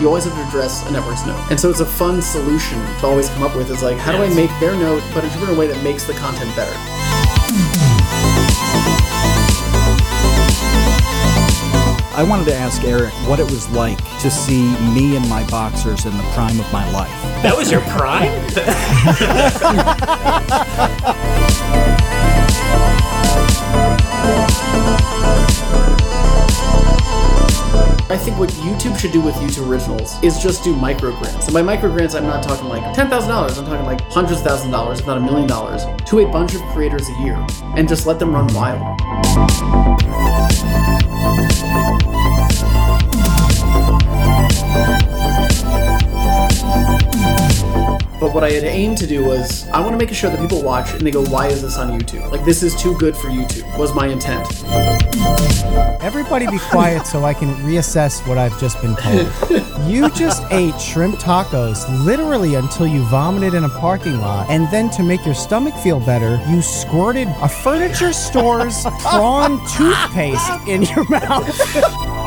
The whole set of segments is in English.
You always have to address a network's note. And so it's a fun solution to always come up with is like, how do I make their note, but in a way that makes the content better? I wanted to ask Eric what it was like to see me and my boxers in the prime of my life. That was your prime? I think what YouTube should do with YouTube Originals is just do micro grants. And by micro grants, I'm not talking like $10,000, I'm talking like hundreds of thousands of dollars, if not a million dollars, to a bunch of creators a year and just let them run wild. But what I had aimed to do was, I want to make a show that people watch and they go, why is this on YouTube? Like, this is too good for YouTube, was my intent. Everybody be quiet so I can reassess what I've just been told. You just ate shrimp tacos literally until you vomited in a parking lot, and then to make your stomach feel better, you squirted a furniture store's prawn toothpaste in your mouth.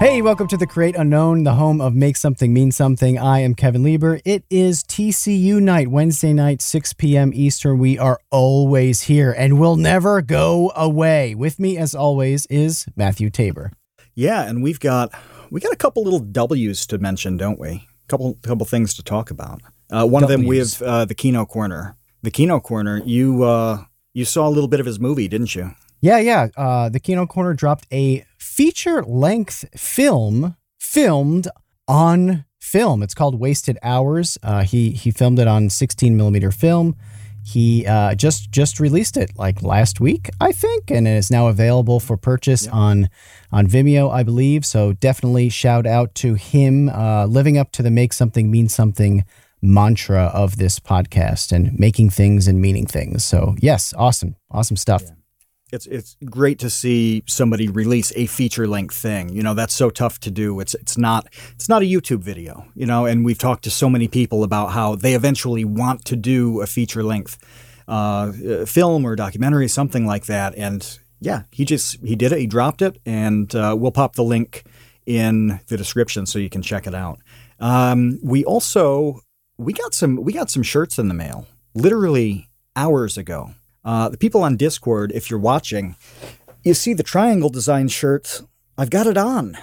Hey, welcome to the Create Unknown, the home of Make Something Mean Something. I am Kevin Lieber. It is TCU night, Wednesday night, 6 p.m. Eastern. We are always here and will never go away. With me, as always, is Matthew Tabor. Yeah, and we've got we got a couple little W's to mention, don't we? A couple couple things to talk about. Uh, one of them we have uh, the Kino Corner. The Kino Corner. You uh, you saw a little bit of his movie, didn't you? Yeah, yeah. Uh, the Kino Corner dropped a feature length film filmed on film. It's called Wasted Hours. Uh, he he filmed it on 16 millimeter film. He uh, just just released it like last week, I think, and it is now available for purchase yeah. on on Vimeo, I believe. So definitely shout out to him, uh, living up to the make something mean something mantra of this podcast and making things and meaning things. So yes, awesome, awesome stuff. Yeah it's it's great to see somebody release a feature length thing. You know, that's so tough to do. It's it's not it's not a YouTube video, you know, and we've talked to so many people about how they eventually want to do a feature length uh, film or documentary, something like that. And yeah, he just he did it. He dropped it, and uh, we'll pop the link in the description so you can check it out. Um, we also we got some we got some shirts in the mail literally hours ago. Uh, the people on Discord, if you're watching, you see the triangle design shirt. I've got it on.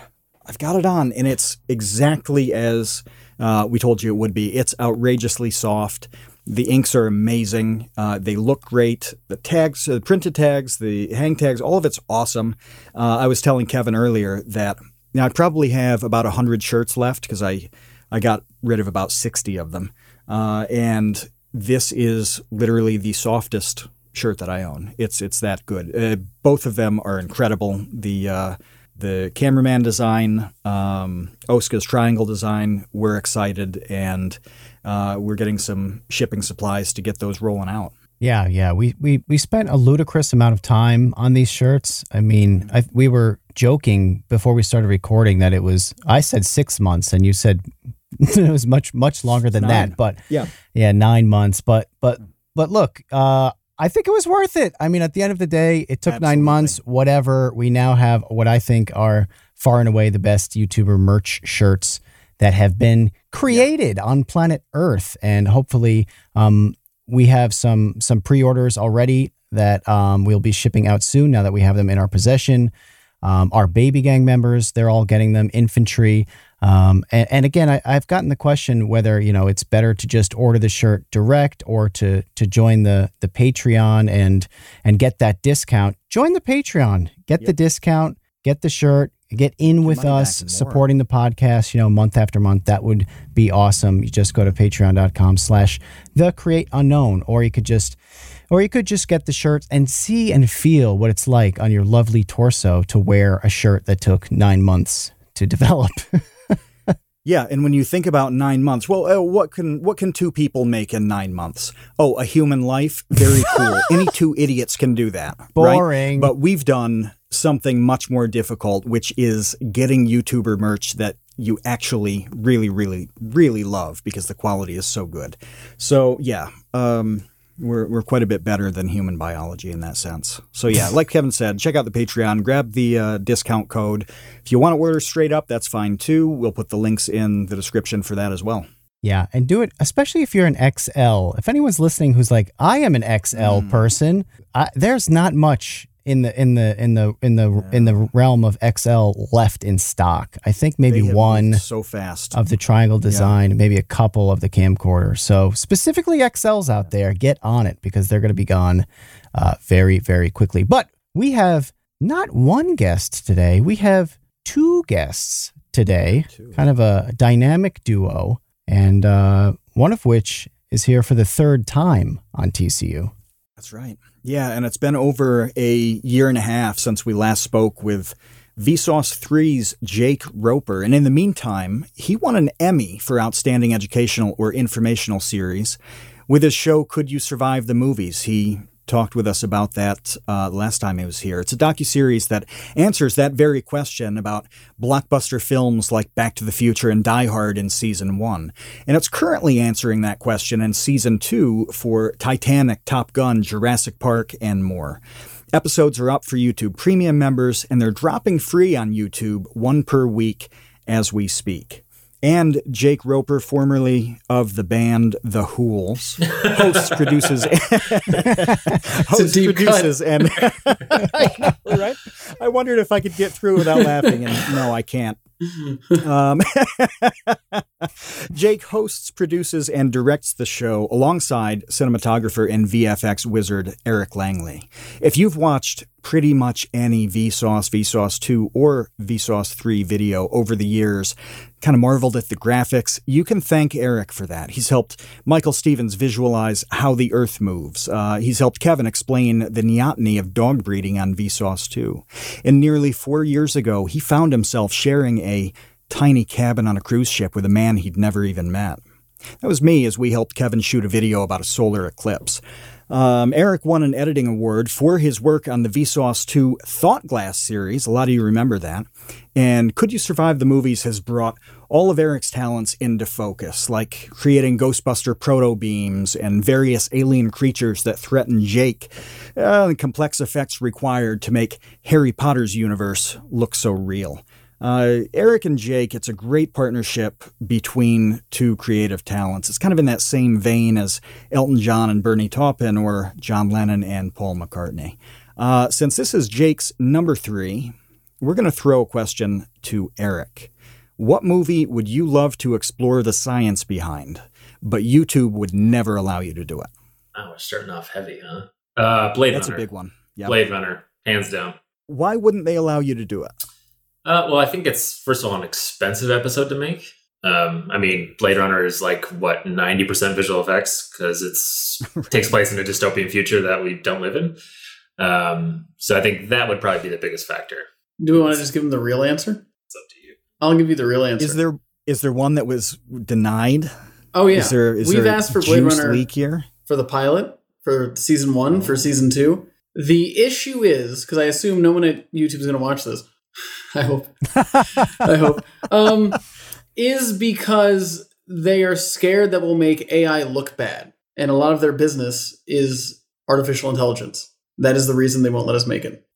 I've got it on, and it's exactly as uh, we told you it would be. It's outrageously soft. The inks are amazing. Uh, they look great. The tags, the printed tags, the hang tags, all of it's awesome. Uh, I was telling Kevin earlier that know, I probably have about 100 shirts left because I, I got rid of about 60 of them. Uh, and this is literally the softest shirt that I own. It's it's that good. Uh, both of them are incredible. The uh, the cameraman design, um, Oska's triangle design. We're excited, and uh, we're getting some shipping supplies to get those rolling out. Yeah, yeah. We we we spent a ludicrous amount of time on these shirts. I mean, I, we were joking before we started recording that it was. I said six months, and you said it was much much longer than nine. that. But yeah, yeah, nine months. But but but look, uh, I think it was worth it. I mean, at the end of the day, it took Absolutely. nine months, whatever. We now have what I think are far and away the best YouTuber merch shirts that have been created yeah. on planet Earth. And hopefully, um, we have some some pre-orders already that um, we'll be shipping out soon now that we have them in our possession. Um, our baby gang members, they're all getting them. Infantry, um, and, and, again, I, have gotten the question whether you know it's better to just order the shirt direct or to to join the the Patreon and and get that discount. Join the Patreon, get yep. the discount, get the shirt, get in with us, supporting the podcast. You know, month after month, that would be awesome. You just go to Patreon.com/slash The Create Unknown, or you could just Or you could just get the shirts and see and feel what it's like on your lovely torso to wear a shirt that took nine months to develop. Yeah, and when you think about nine months, well, uh, what can what can two people make in nine months? Oh, a human life, very cool. Any two idiots can do that. right? Boring. But we've done something much more difficult, which is getting YouTuber merch that you actually really, really, really love because the quality is so good. So yeah, um, we're we're quite a bit better than human biology in that sense. So yeah, like Kevin said, check out the Patreon, grab the uh, discount code. If you want to order straight up, that's fine too. We'll put the links in the description for that as well. Yeah, and do it, especially if you're an XL. If anyone's listening who's like, I am an XL person, I, there's not much in the in the in the in the in the realm of XL left in stock. I think maybe one so fast. of the triangle design, maybe a couple of the camcorder. So specifically XLs out there, get on it because they're going to be gone uh, very very quickly. But we have not one guest today. We have two guests today, kind of a dynamic duo, and uh, one of which is here for the third time on TCU. That's right. Yeah, and it's been over a year and a half since we last spoke with Vsauce 3's Jake Roper. And in the meantime, he won an Emmy for Outstanding Educational or Informational Series with his show Could You Survive the Movies. He talked with us about that uh, last time he was here. It's a docuseries that answers that very question about blockbuster films like Back to the Future and Die Hard in season one. And it's currently answering that question in season two for Titanic, Top Gun, Jurassic Park, and more. Episodes are up for YouTube Premium members, and they're dropping free on YouTube, one per week as we speak. And Jake Roper, formerly of the band The Hools, hosts, produces, hosts, deep cut. produces, and right. I wondered if I could get through without laughing, and no, I can't. Um, Jake hosts, produces, and directs the show alongside cinematographer and VFX wizard Eric Langlay. If you've watched pretty much any Vsauce, Vsauce 2, or Vsauce 3 video over the years, kind of marveled at the graphics, you can thank Eric for that. He's helped Michael Stevens visualize how the Earth moves. Uh, he's helped Kevin explain the neoteny of dog breeding on Vsauce 2. And nearly four years ago, he found himself sharing a tiny cabin on a cruise ship with a man he'd never even met. That was me as we helped Kevin shoot a video about a solar eclipse. Um, Eric won an editing award for his work on the Vsauce 2 Thought Glass series. A lot of you remember that. And Could You Survive the Movies has brought all of Eric's talents into focus, like creating Ghostbuster proto beams and various alien creatures that threaten Jake, uh, the complex effects required to make Harry Potter's universe look so real. Uh, Eric and Jake, it's a great partnership between two creative talents. It's kind of in that same vein as Elton John and Bernie Taupin or John Lennon and Paul McCartney. Uh, since this is Jake's number three, we're going to throw a question to Eric. What movie would you love to explore the science behind, but YouTube would never allow you to do it? Oh, we're starting off heavy, huh? Uh, Blade That's Runner. a big one. Yeah. Blade Runner, hands down. Why wouldn't they allow you to do it? Uh, well, I think it's first of all an expensive episode to make. Um, I mean, Blade Runner is like what ninety percent visual effects because it's takes place in a dystopian future that we don't live in. Um, so I think that would probably be the biggest factor. Do we want to just give them the real answer? It's up to you. I'll give you the real answer. Is there is there one that was denied? Oh yeah, Is there is we've there asked for Blade Runner leak here? for the pilot for season one for season two. The issue is because I assume no one at YouTube is going to watch this. I hope. I hope. Um, is because they are scared that we'll make AI look bad, and a lot of their business is artificial intelligence. That is the reason they won't let us make it.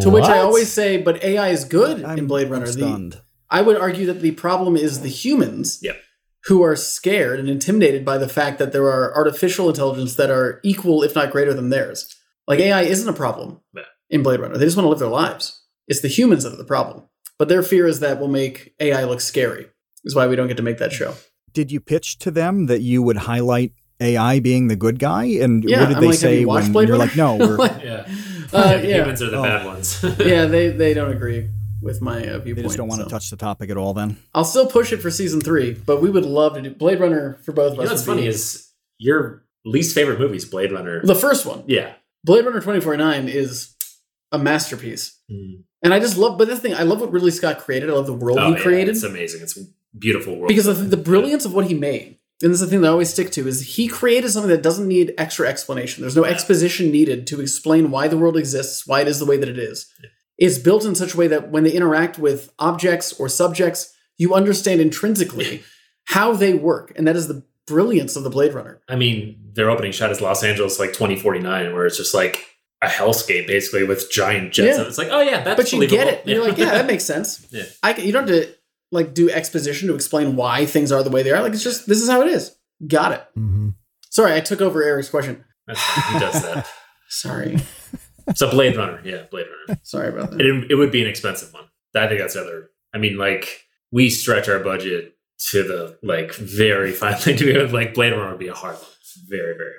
To which I always say, but AI is good I'm, in Blade I'm Runner. The- I would argue that the problem is the humans Yep. who are scared and intimidated by the fact that there are artificial intelligence that are equal, if not greater than theirs. Like AI isn't a problem Yeah. in Blade Runner. They just want to live their lives. It's the humans that are the problem. But their fear is that will make AI look scary. Is why we don't get to make that show. Did you pitch to them that you would highlight AI being the good guy? And Yeah, what did I'm they like, say you when Blade you're Runner? like, no, we're, Like, Yeah, uh, the yeah, humans are the Oh. bad ones. yeah. They they don't agree with my uh, viewpoint. they just don't want to touch the topic at all. Then I'll still push it for season three, but we would love to do Blade Runner for both of You us. know what's would be- funny is your least favorite movies, Blade Runner. The first one, yeah. Blade Runner 2049, is a masterpiece. Mm. And I just love, but this thing, I love what Ridley Scott created. I love the world Oh, he yeah, created. It's amazing. It's a beautiful world. because of the brilliance of what he made and this is the thing that I always stick to is he created something that doesn't need extra explanation. There's no exposition needed to explain why the world exists, why it is the way that it is. It's built in such a way that when they interact with objects or subjects, you understand intrinsically how they work, and that is the brilliance of the Blade Runner. I mean, their opening shot is Los Angeles like 2049, where it's just like a hellscape basically with giant jets. Yeah. And it's like, oh yeah, that's but you get it. And You're like, yeah, that makes sense. Yeah. I you don't have to like do exposition to explain why things are the way they are. Like it's just this is how it is. Got it. Mhm. Sorry, I took over Eric's question. That's- he does that. Sorry. So Blade Runner, yeah, Blade Runner. Sorry about that. It, it would be an expensive one. I think that's the other. I mean, like we stretch our budget to the like very fine line to be like Blade Runner would be a hard one. Very very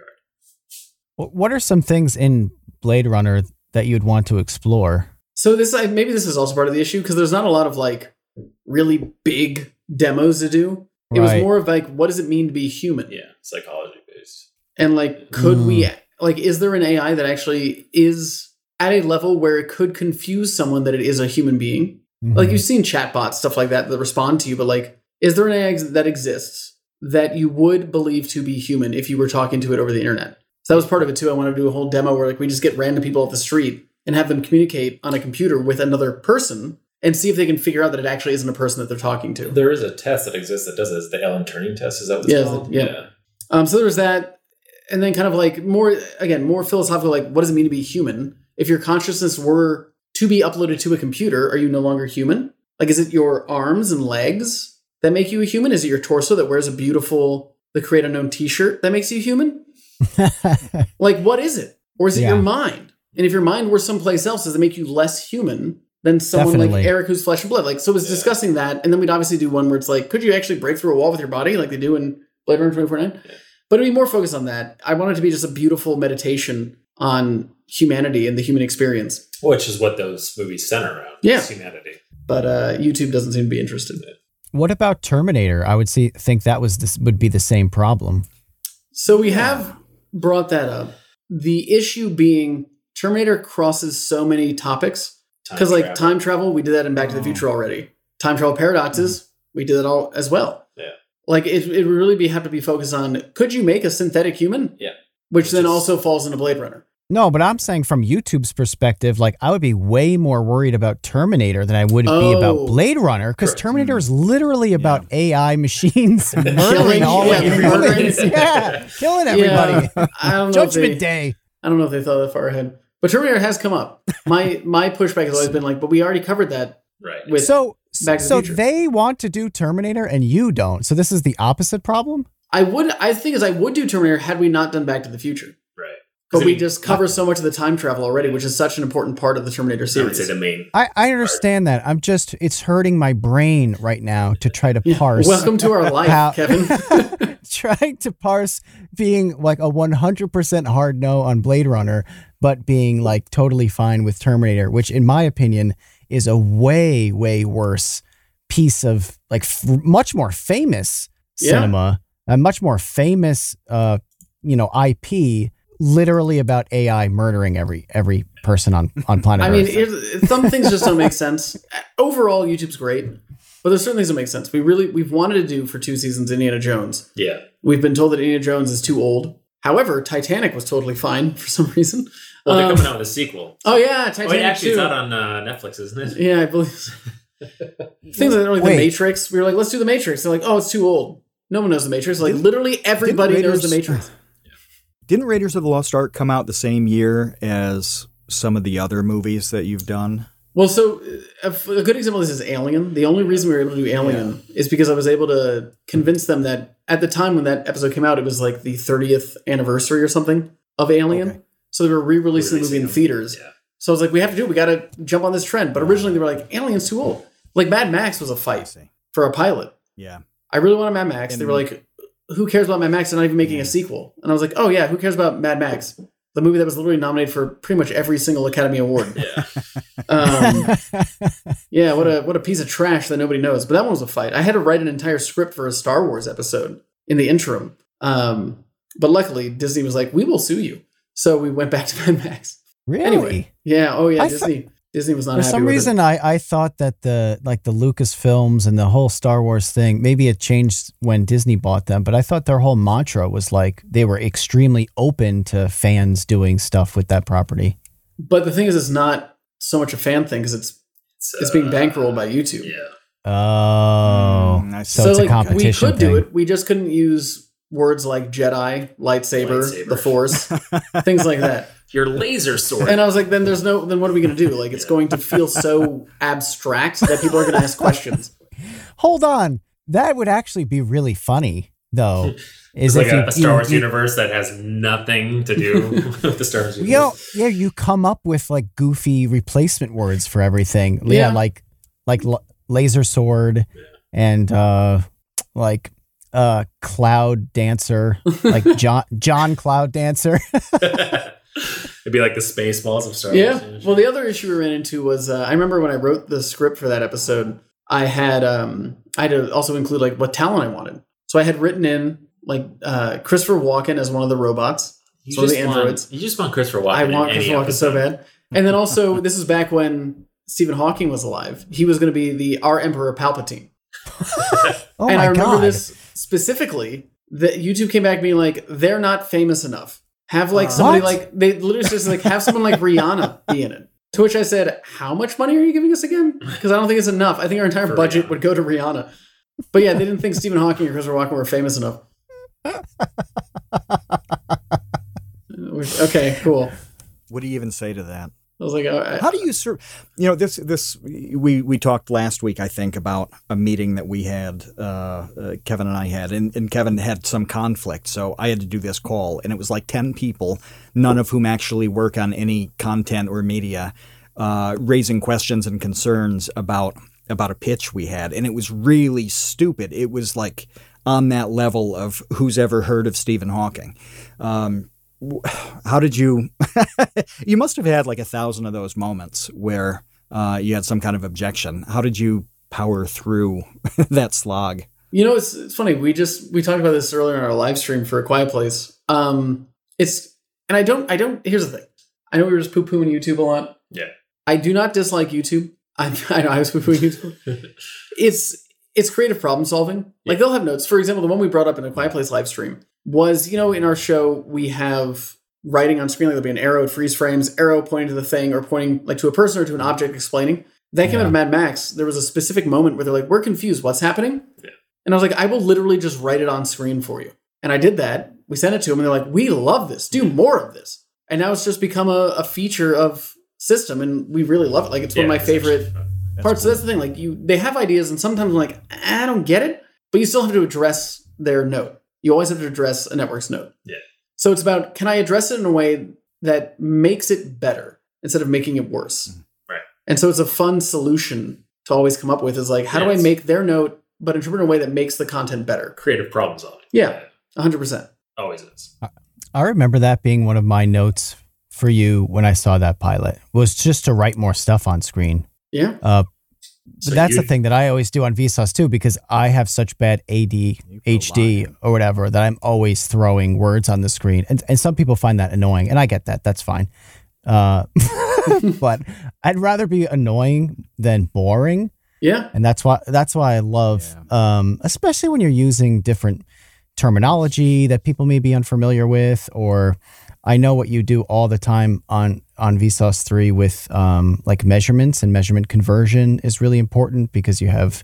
hard. What are some things in Blade Runner that you'd want to explore? So this I- maybe this is also part of the issue because there's not a lot of like really big demos to do. It was more of like what does it mean to be human? Yeah, psychology based. And like could we Mm. like is there an AI that actually is at a level where it could confuse someone that it is a human being? Like Mhm. you've seen chatbots stuff like that that respond to you, but like is there an AI that exists that you would believe to be human if you were talking to it over the internet? So that was part of it too. I wanted to do a whole demo where like we just get random people off the street and have them communicate on a computer with another person and see if they can figure out that it actually isn't a person that they're talking to. There is a test that exists that does this. The Alan Turing test. Is that what it's Yeah, called? yeah. Um, so there was that, and then kind of like more again, more philosophical. Like, what does it mean to be human? If your consciousness were to be uploaded to a computer, are you no longer human? Like, is it your arms and legs that make you a human? Is it your torso that wears a beautiful "The Create Unknown" T-shirt that makes you human? Like, what is it? Or is it Yeah. your mind? And if your mind were someplace else, does it make you less human than someone Definitely. like Eric who's flesh and blood? Like, so it was Yeah. discussing that, and then we'd obviously do one where it's like, could you actually break through a wall with your body like they do in Blade Runner 2049? Yeah. But it'd be more focused on that. I want it to be just a beautiful meditation on humanity and the human experience. Which is what those movies center around. Yeah. humanity. But uh, YouTube doesn't seem to be interested. In it. What about Terminator? I would see think that was this would be the same problem. So we have brought that up. The issue being Terminator crosses so many topics. Because like travel. time travel, we did that in Back to the Oh. Future mm. already. Time travel paradoxes, mm. we did that all as well. Yeah. Like it, it would really be have to be focused on could you make a synthetic human? Yeah. Which, Which then is- also falls into Blade Runner. No, but I'm saying from YouTube's perspective, like I would be way more worried about Terminator than I would be Oh. about Blade Runner because Correct. Terminator mm. is literally about AI machines murdering all yeah, of murdering. humans. yeah, killing everybody. Yeah. I don't know. Judgment they, Day. I don't know if they thought that far ahead. But Terminator has come up. My my pushback has always been like, but we already covered that right. with So, Back to the so Future. they want to do Terminator and you don't. So this is the opposite problem. I would I think is I would do Terminator had we not done Back to the Future. Right. But 'Cause I we just cover so much of the time travel already, which is such an important part of the Terminator I would series. say the main. I, I understand that. I'm just it's hurting my brain right now to try to Yeah. parse. Welcome to our life, How- Kevin. trying to parse being like a 100% hard no on Blade Runner, but being like totally fine with Terminator, which in my opinion is a way, way worse piece of like f- much more famous Yeah. cinema, a much more famous, uh, you know, IP literally about AI murdering every every person on on planet I mean, Earth. it, some things just don't make sense. Overall, YouTube's great, but there's certain things that make sense. We really we've wanted to do for two seasons Indiana Jones. Yeah. We've been told that Indiana Jones is too old. However, Titanic was totally fine for some reason. Well, they're Um, coming out with a sequel. Oh yeah, Titanic. Oh, Titanic wait, actually, too. it's out on uh, Netflix, isn't it? yeah, I believe. So. Things like, like the Matrix. We were like, let's do the Matrix. They're like, oh, it's too old. No one knows the Matrix. Like literally everybody knows the Matrix. Didn't Raiders of the Lost Ark come out the same year as some of the other movies that you've done? Well, so uh, a, a good example of this is Alien. The only reason we were able to do Alien is because I was able to convince them that at the time when that episode came out, it was like the 30th anniversary or something of Alien. Okay. So they were re-releasing the movie in them. theaters. Yeah. So I was like, we have to do it. We got to jump on this trend. But originally they were like, Alien's too old. Like Mad Max was a fight for a pilot. Yeah. I really wanted Mad Max. they were like, who cares about Mad Max? They're not even making a sequel. And I was like, oh yeah, who cares about Mad Max? The movie that was literally nominated for pretty much every single Academy Award. Yeah. Um, yeah, what a what a piece of trash that nobody knows. But that one was a fight. I had to write an entire script for a Star Wars episode in the interim. Um, But luckily, Disney was like, "We will sue you." So we went back to Mad Max. Really? Anyway, yeah. Oh yeah. I Disney. Disney was not For happy some with reason, It. I, I thought that the like the Lucasfilms and the whole Star Wars thing, maybe it changed when Disney bought them, but I thought their whole mantra was like they were extremely open to fans doing stuff with that property. But the thing is, it's not so much a fan thing because it's it's being bankrolled by YouTube. Yeah. Oh, Mm, I so, see. it's a like competition we could do it. We just couldn't use words like Jedi, lightsaber, Lightsaber. the Force, things like that. Your laser sword. And I was like, then there's no. Then what are we going to do? Like, it's going to feel so abstract that people are going to ask questions. Hold on, that would actually be really funny, though. it's Is like if a, you, a Star Wars you- universe that has nothing to do with the Star Wars You know, universe. yeah, you come up with like goofy replacement words for everything. Yeah, Yeah. like like l- laser sword and uh like uh cloud dancer, like John John Cloud Dancer. It'd be like the Spaceballs of Star Wars. Yeah. Wars. Well, the other issue we ran into was uh, I remember when I wrote the script for that episode, I had um I had to also include like what talent I wanted. So I had written in like uh, Christopher Walken as one of the robots. you So the just want- androids. you just want Christopher Walken. I want in any Christopher Walken so bad. And then also, this is back when Stephen Hawking was alive. He was going to be the our Emperor Palpatine. Oh and my I remember god. this specifically that YouTube came back being like, they're not famous enough. Have like uh, somebody What? like they literally just like have someone like Rihanna be in it. To which I said, "How much money are you giving us again? Because I don't think it's enough. I think our entire For budget Rihanna. would go to Rihanna." But yeah, they didn't think Stephen Hawking or Christopher Walken were famous enough. okay, cool. What do you even say to that? I was like. How do you serve? You know, this this we we talked last week, I think, about a meeting that we had, uh, uh, Kevin and I had, and, and Kevin had some conflict, so I had to do this call, and it was like ten people, none of whom actually work on any content or media, uh, raising questions and concerns about about a pitch we had, and it was really stupid. It was like on that level of who's ever heard of Stephen Hawking. Um, how did you you must have had like a thousand of those moments where uh, you had some kind of objection how did you power through that slog You know, it's it's funny. We just we talked about this earlier in our live stream for a quiet place. Um, it's and I don't I don't. Here's the thing. I know we were just poo pooing YouTube a lot. Yeah. I do not dislike YouTube. I, I know I was poo pooing YouTube. it's it's creative problem solving. Like they'll have notes. For example, the one we brought up in a quiet place live stream was you know in our show we have writing on screen like there'll be an arrow it freeze frames arrow pointing to the thing or pointing like to a person or to an object explaining. That came out of mad max. There was a specific moment where they're like we're confused. What's happening? Yeah. and i was like i will literally just write it on screen for you. And i did that. We sent it to them and they're like we love this. Do more of this. And now it's just become a, a feature of CYSTM and we really love it. Like it's one of my favorite parts. So that's the thing. Like you, they have ideas, and sometimes I'm like, I don't get it, but you still have to address their note. You always have to address a network's note. Yeah. So it's about can I address it in a way that makes it better instead of making it worse. Right. And so it's a fun solution to always come up with is like, how do I make their note, but interpret in a way that makes the content better? Creative problem solving. Yeah. 100%. Always is. I remember that being one of my notes for you when I saw that pilot was just to write more stuff on screen. Yeah. Uh, So that's you- the thing that I always do on Vsauce too, because I have such bad ADHD or whatever that I'm always throwing words on the screen, and and some people find that annoying, and I get that. That's fine. Uh, but I'd rather be annoying than boring, Yeah. and that's why that's why I love, um, especially when you're using different terminology that people may be unfamiliar with, or I know what you do all the time on on Vsauce three with um, like measurements and measurement conversion is really important because you have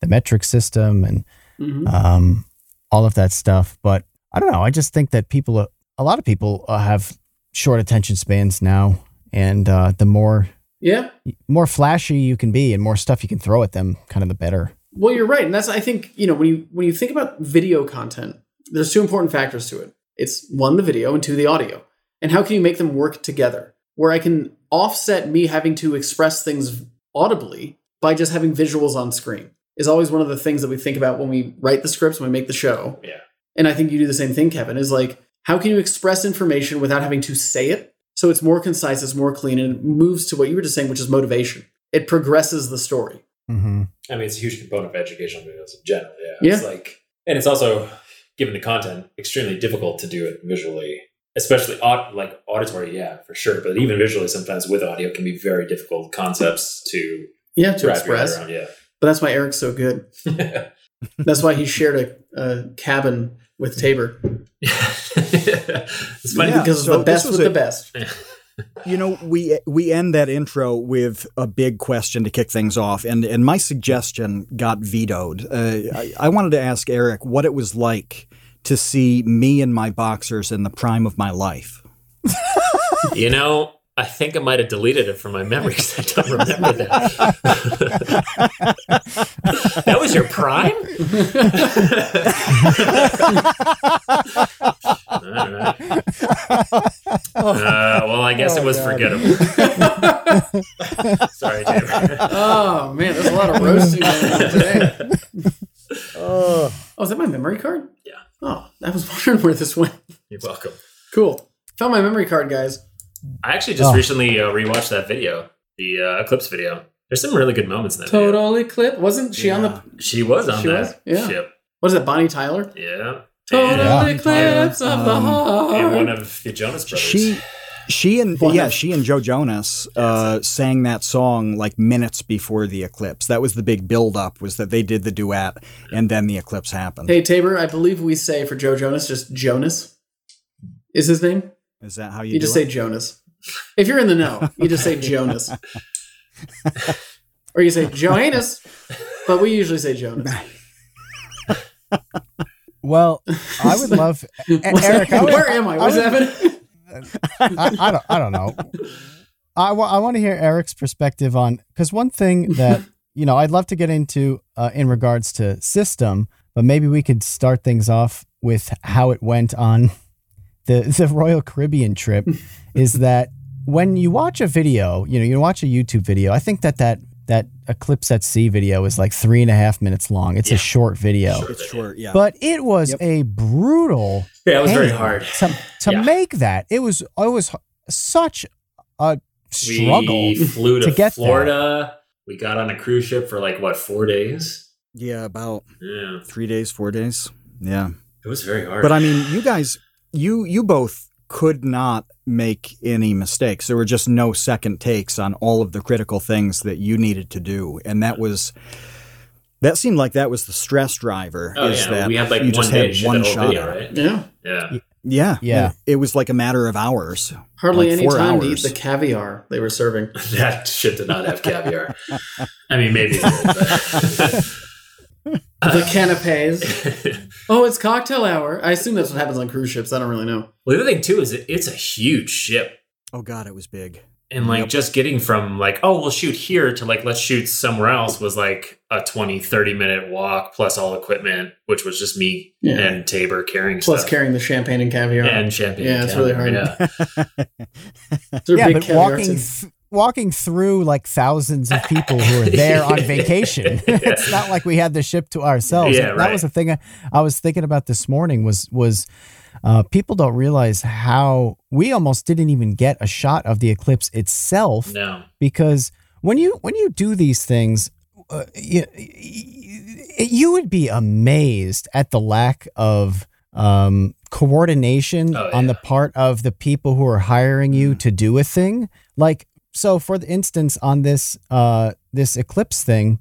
the metric system and Mhm. um, all of that stuff. But I don't know. I just think that people, a lot of people, uh, have short attention spans now, and uh, the more Yeah. more flashy you can be and more stuff you can throw at them, kind of the better. Well, you're right, and that's I think you know when you when you think about video content, there's two important factors to it. It's one the video and two the audio, and how can you make them work together? Where I can offset me having to express things audibly by just having visuals on screen is always one of the things that we think about when we write the scripts when we make the show. Yeah. And I think you do the same thing, Kevin. Is like how can you express information without having to say it? So it's more concise, it's more clean, and it moves to what you were just saying, which is motivation. It progresses the story. Mm-hmm. I mean, it's a huge component of educational videos in general. Yeah. It's Yeah. like, and it's also given the content, extremely difficult to do it visually. Especially aud- like auditory, yeah, for sure. But even visually, sometimes with audio, can be very difficult concepts to Yeah, to wrap your head express. around. Yeah. But that's why Eric's so good. That's why he shared a, a cabin with Tabor it's funny Yeah, because so the best with a- the best. You know, we we end that intro with a big question to kick things off, and and my suggestion got vetoed. Uh, I, I wanted to ask Eric what it was like to see me in my boxers in the prime of my life. You know, I think I might have deleted it from my memory because I don't remember that. that was your prime? Uh, well, I guess Oh, it was God. forgettable. Sorry, Taylor. Oh man, there's a lot of roasting going on today. Oh, Oh, is that my memory card? Yeah. Oh, I was wondering where this went. You're welcome. Cool. Found my memory card, guys. I actually just Oh. recently uh, rewatched that video, the uh, Eclipse video. There's some really good moments in that video. Total Eclipse. Wasn't she on the? She was on She that was? Yeah. ship. What is that? Bonnie Tyler. Yeah. Total Yeah. Eclipse of the Um, heart. And one of the Jonas Brothers. she she and One yeah of- she and Joe Jonas uh, sang that song like minutes before the eclipse. That was the big build up was that they did the duet and then the eclipse happened. Hey Tabor, I believe we say for Joe Jonas just Jonas. Is his name? Is that how you, You do just it? say Jonas. If you're in the know, you just say Jonas. or you say Johannes, but we usually say Jonas. Well, I would love Eric. I would, Where am I? What's would- happening? I, I don't. I don't know. I, wa- I want to hear Eric's perspective on because one thing that you know I'd love to get into uh, in regards to CYSTM, but maybe we could start things off with how it went on the the Royal Caribbean trip. is that when you watch a video, you know, you watch a YouTube video. I think that that that Eclipse at Sea video is like three and a half minutes long. It's Yeah. a short video. Sure. It's short, yeah. But it was Yep. a brutal yeah, it was very hard. to, to Yeah. make that. It was it was such a struggle. We flew to, to get there. Florida. We got on a cruise ship for like, what, four days? yeah, about Yeah. three days, four days. Yeah. It was very hard. But I mean, you guys, you you both could not make any mistakes. There were just no second takes on all of the critical things that you needed to do, and that was that seemed like that was the stress driver. oh, is yeah. that we had like you one just had one shot. video, right? Yeah. Yeah. Yeah, Yeah. It, it was like a matter of hours. Hardly Like any four time to eat the caviar they were serving. that ship did not have caviar. I mean, maybe it did, but. The canapes. Oh, it's cocktail hour. I assume that's what happens on cruise ships. I don't really know. Well, the other thing too is it, it's a huge ship, Oh God, it was big. and like Yep. just getting from like oh we'll shoot here to like let's shoot somewhere else was like a 20 30 minute walk plus all equipment which was just me Yeah. and tabor carrying Plus stuff carrying the champagne and caviar. and champagne Yeah, it's really hard. yeah. They're yeah, big but caviar walking th- walking through like thousands of people who are there on vacation. it's not like we had the ship to ourselves. Yeah, that right. was the thing I, I was thinking about this morning was was uh, people don't realize how we almost didn't even get a shot of the eclipse itself no because when you when you do these things uh, you, you would be amazed at the lack of um, coordination Oh, on the part of the people who are hiring you to do a thing like so for the instance on this uh this eclipse thing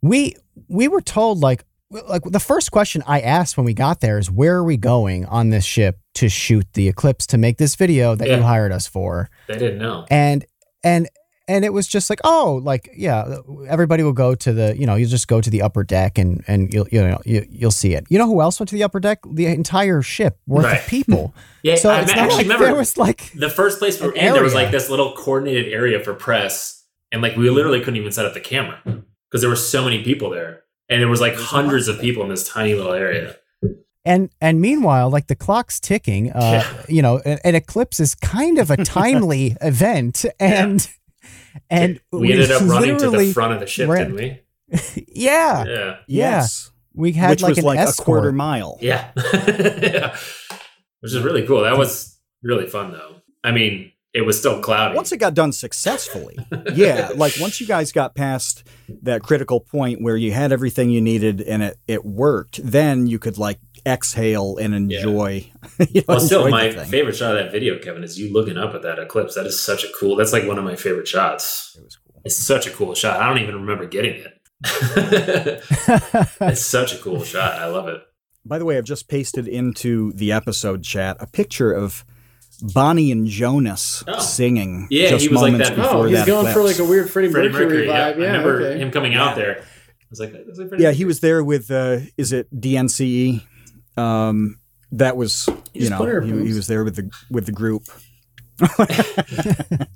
we we were told like like the first question I asked when we got there is where are we going on this ship to shoot the eclipse to make this video that you hired us for? They didn't know. And and and it was just like oh like yeah everybody will go to the you know you just go to the upper deck and and you'll you know you, you'll see it. You know who else went to the upper deck? The entire ship worth Right. of people. Yeah so i it's not actually like remember there was like the first place we were an in there was like this little coordinated area for press and like we literally couldn't even set up the camera because there were so many people there. And there was like hundreds of people in this tiny little area. And and meanwhile like the clock's ticking uh you know an, an eclipse is kind of a timely event. And and we, ended up running to the front of the ship ran- didn't we yeah yeah Yes, we had which like was an like escort. a quarter mile. Yeah. yeah. Which is really cool. That was really fun though. I mean, it was still cloudy. Once it got done successfully, yeah, like once you guys got past that critical point where you had everything you needed and it, it worked, then you could like exhale and enjoy. you know, Well, still, my thing. favorite shot of that video, Kevin, is you looking up at that eclipse. That is such a cool. That's like one of my favorite shots. It was cool. It's such a cool shot. I don't even remember getting it. it's such a cool shot. I love it. By the way, I've just pasted into the episode chat a picture of Bonnie and Jonas Oh. singing Yeah, just he was like that- before Oh, he's that going for like a weird Freddie, Freddie Mercury, Mercury. Yeah, vibe. Yeah, I remember okay. him coming out there. I was like, "That's like Yeah, Mercury." he was there with uh, is it DNCE? Um, that was you just know he, he was there with the with the group.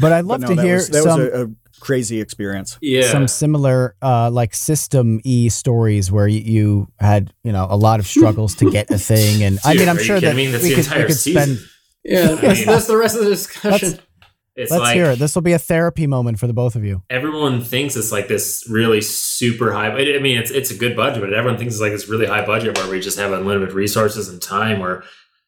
But I'd love But no, to that hear was, that some was a, a crazy experience. Yeah. some similar uh, like system e stories where you, you had you know a lot of struggles to get a thing and i mean i'm sure that kidding me? We could, we entire could spend. Yeah, that's, mean- that's the rest of the discussion. It's let's like hear it this will be a therapy moment for the both of you everyone thinks it's like this really super high. I mean, it's it's a good budget, but everyone thinks it's like this really high budget where we just have unlimited resources and time. Where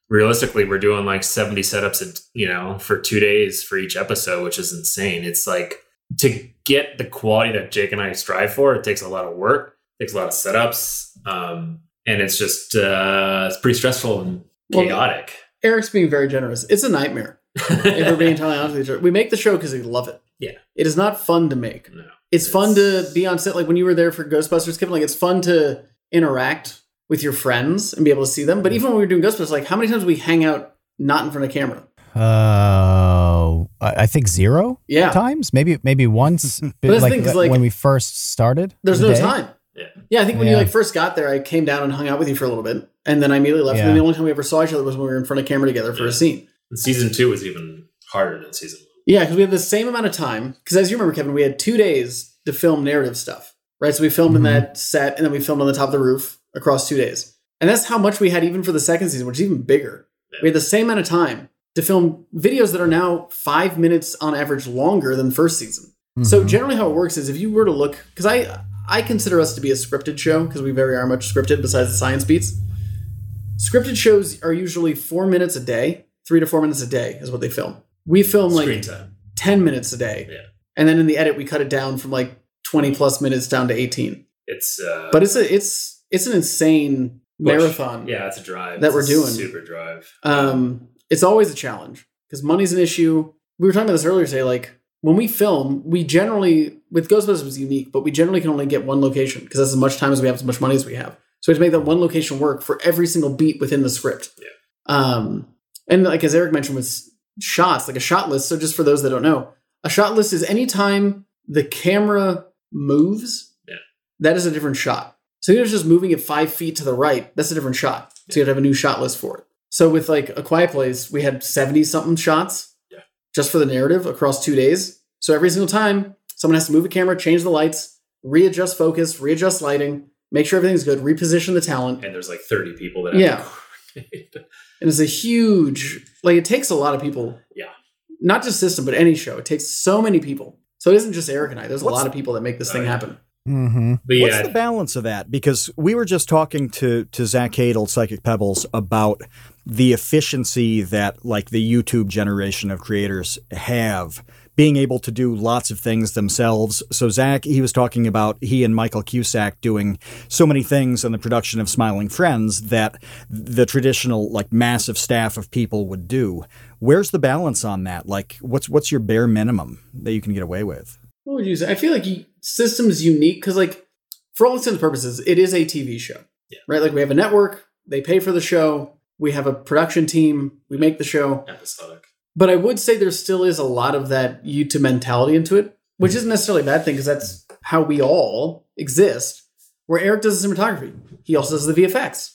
realistically, we're doing like seventy setups, in, you know, for two days for each episode, which is insane. It's like to get the quality that Jake and I strive for. It takes a lot of work, takes a lot of setups, um, and it's just uh, it's pretty stressful and Well, chaotic. Eric's being very generous. It's a nightmare. If we're being entirely honest with each other. We make the show because we love it. Yeah. It is not fun to make. No. It's, fun to be on set. Like when you were there for Ghostbusters, Kevin, like it's fun to interact with your friends and be able to see them. But even when we were doing Ghostbusters, like how many times we hang out not in front of camera? uh i I think zero Yeah. times maybe maybe once that's the like, thing, 'cause, like, when we first started There's the no day. time. Yeah. Yeah, I think when you like first got there, I came down and hung out with you for a little bit, and then I immediately left. Yeah. And the only time we ever saw each other was when we were in front of camera together for Yeah. a scene. And season two was even harder than season one. Yeah, because we had the same amount of time. Because as you remember, Kevin, we had two days to film narrative stuff, right? So we filmed in Mhm. that set, and then we filmed on the top of the roof across two days. And that's how much we had even for the second season, which is even bigger. Yeah. We had the same amount of time to film videos that are now five minutes on average longer than the first season. So Mhm. generally, how it works is if you were to look, because I I consider us to be a scripted show because we very are much scripted besides the science beats. Scripted shows are usually four minutes a day, three to four minutes a day is what they film. We film like time. 10 minutes a day. Yeah. And then in the edit we cut it down from like 20 plus minutes down to 18. It's uh, But it's a it's it's an insane push. marathon. Yeah, it's a drive that It's we're doing. Super drive. Um it's always a challenge because money's an issue. We were talking about this earlier today like when we film, we generally with Ghostbusters was unique, but we generally can only get one location because that's as much time as we have, as much money as we have. So we have to make that one location work for every single beat within the script. Yeah. Um, and like as Eric mentioned with shots, like a shot list. So just for those that don't know, a shot list is anytime the camera moves, Yeah. that is a different shot. So even if it's just moving it five feet to the right, that's a different shot. So you have to have a new shot list for it. So with like a quiet place, we had 70 something shots Yeah. just for the narrative across two days. So every single time someone has to move a camera, change the lights, readjust focus, readjust lighting, make sure everything's good, reposition the talent. and there's like 30 people that have Yeah. to coordinate. And it's a huge, like, it takes a lot of people. Yeah. Not just CYSTM, but any show. It takes so many people. So it isn't just Eric and I. There's a lot of people that make this Oh, thing happen. Mm-hmm. but What's the balance of that? Because we were just talking to to Zach Hadel, Psychic Pebbles, about the efficiency that like the YouTube generation of creators have being able to do lots of things themselves. So Zach, he was talking about he and Michael Cusack doing so many things in the production of Smiling Friends that the traditional like massive staff of people would do. Where's the balance on that? Like what's what's your bare minimum that you can get away with? What would you say? I feel like CYSTM's unique because, like, for all intents and purposes, it is a TV show. Yeah. Right? Like, we have a network, they pay for the show, we have a production team, we make the show. episodic. But I would say there still is a lot of that YouTube mentality into it, which isn't necessarily a bad thing because that's how we all exist. Where Eric does the cinematography, he also does the VFX,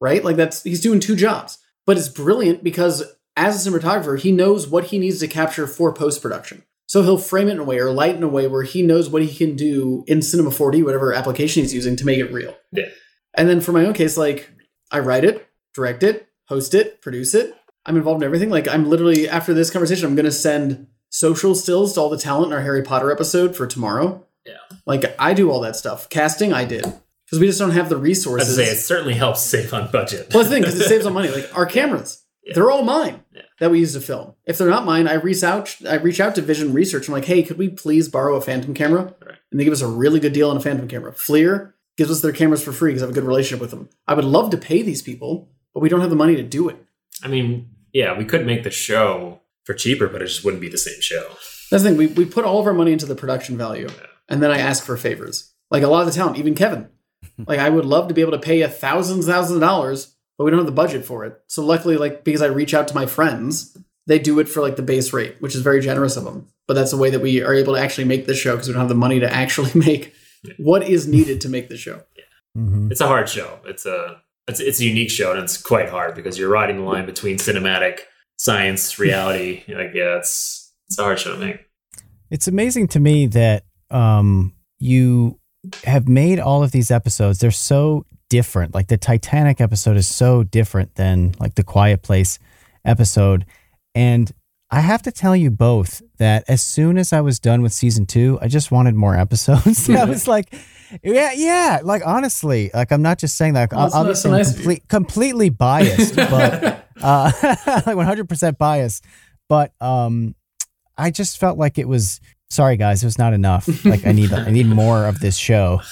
right? Like that's he's doing two jobs, but it's brilliant because as a cinematographer, he knows what he needs to capture for post production. So he'll frame it in a way or light in a way where he knows what he can do in Cinema 4D, whatever application he's using, to make it real. Yeah. And then for my own case, like I write it, direct it, host it, produce it. I'm involved in everything. Like I'm literally after this conversation, I'm gonna send social stills to all the talent in our Harry Potter episode for tomorrow. Yeah. Like I do all that stuff. Casting, I did because we just don't have the I resources. to say, it certainly helps save on budget. well, that's the thing because it saves on money. Like our cameras, Yeah. they're all mine Yeah. that we use to film. If they're not mine, I reach out. I reach out to Vision Research. I'm like, hey, could we please borrow a Phantom camera? Right. And they give us a really good deal on a Phantom camera. FLIR, gives us their cameras for free because I have a good relationship with them. I would love to pay these people, but we don't have the money to do it. I mean, yeah, we could make the show for cheaper, but it just wouldn't be the same show. That's the thing. We, we put all of our money into the production value, and then I ask for favors. Like a lot of the talent, even Kevin. like I would love to be able to pay a thousands, thousands of dollars, but we don't have the budget for it. So luckily, like because I reach out to my friends, they do it for like the base rate, which is very generous of them. But that's the way that we are able to actually make the show because we don't have the money to actually make what is needed to make the show. Mhm. It's a hard show. It's a it's it's a unique show, and it's quite hard because you're riding the line between cinematic, science, reality. like, yeah, it's it's a hard show to make. It's amazing to me that um, you have made all of these episodes. They're so different. Like the Titanic episode is so different than like the Quiet Place episode. And I have to tell you both that as soon as I was done with season two, I just wanted more episodes. I was like, yeah, yeah. Like honestly, like I'm not just saying that. Nice I'm you. complete, completely biased, but uh, like 100% biased. But um, I just felt like it was. Sorry, guys, it was not enough. Like I need, I need more of this show.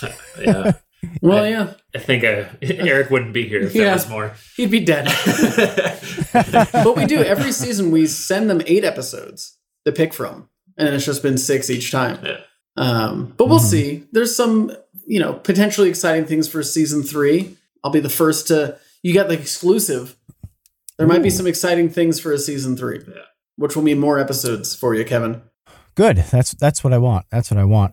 Yeah, Well, yeah, I think uh, Eric wouldn't be here if Yeah. there was more. he'd be dead. but we do every season. We send them eight episodes to pick from, and it's just been six each time. Yeah. Um, but we'll Mhm. see. There's some, you know, potentially exciting things for season three. I'll be the first to. You got the exclusive. There might be some exciting things for a season three, Yeah. which will mean more episodes for you, Kevin. Good. That's that's what I want. That's what I want.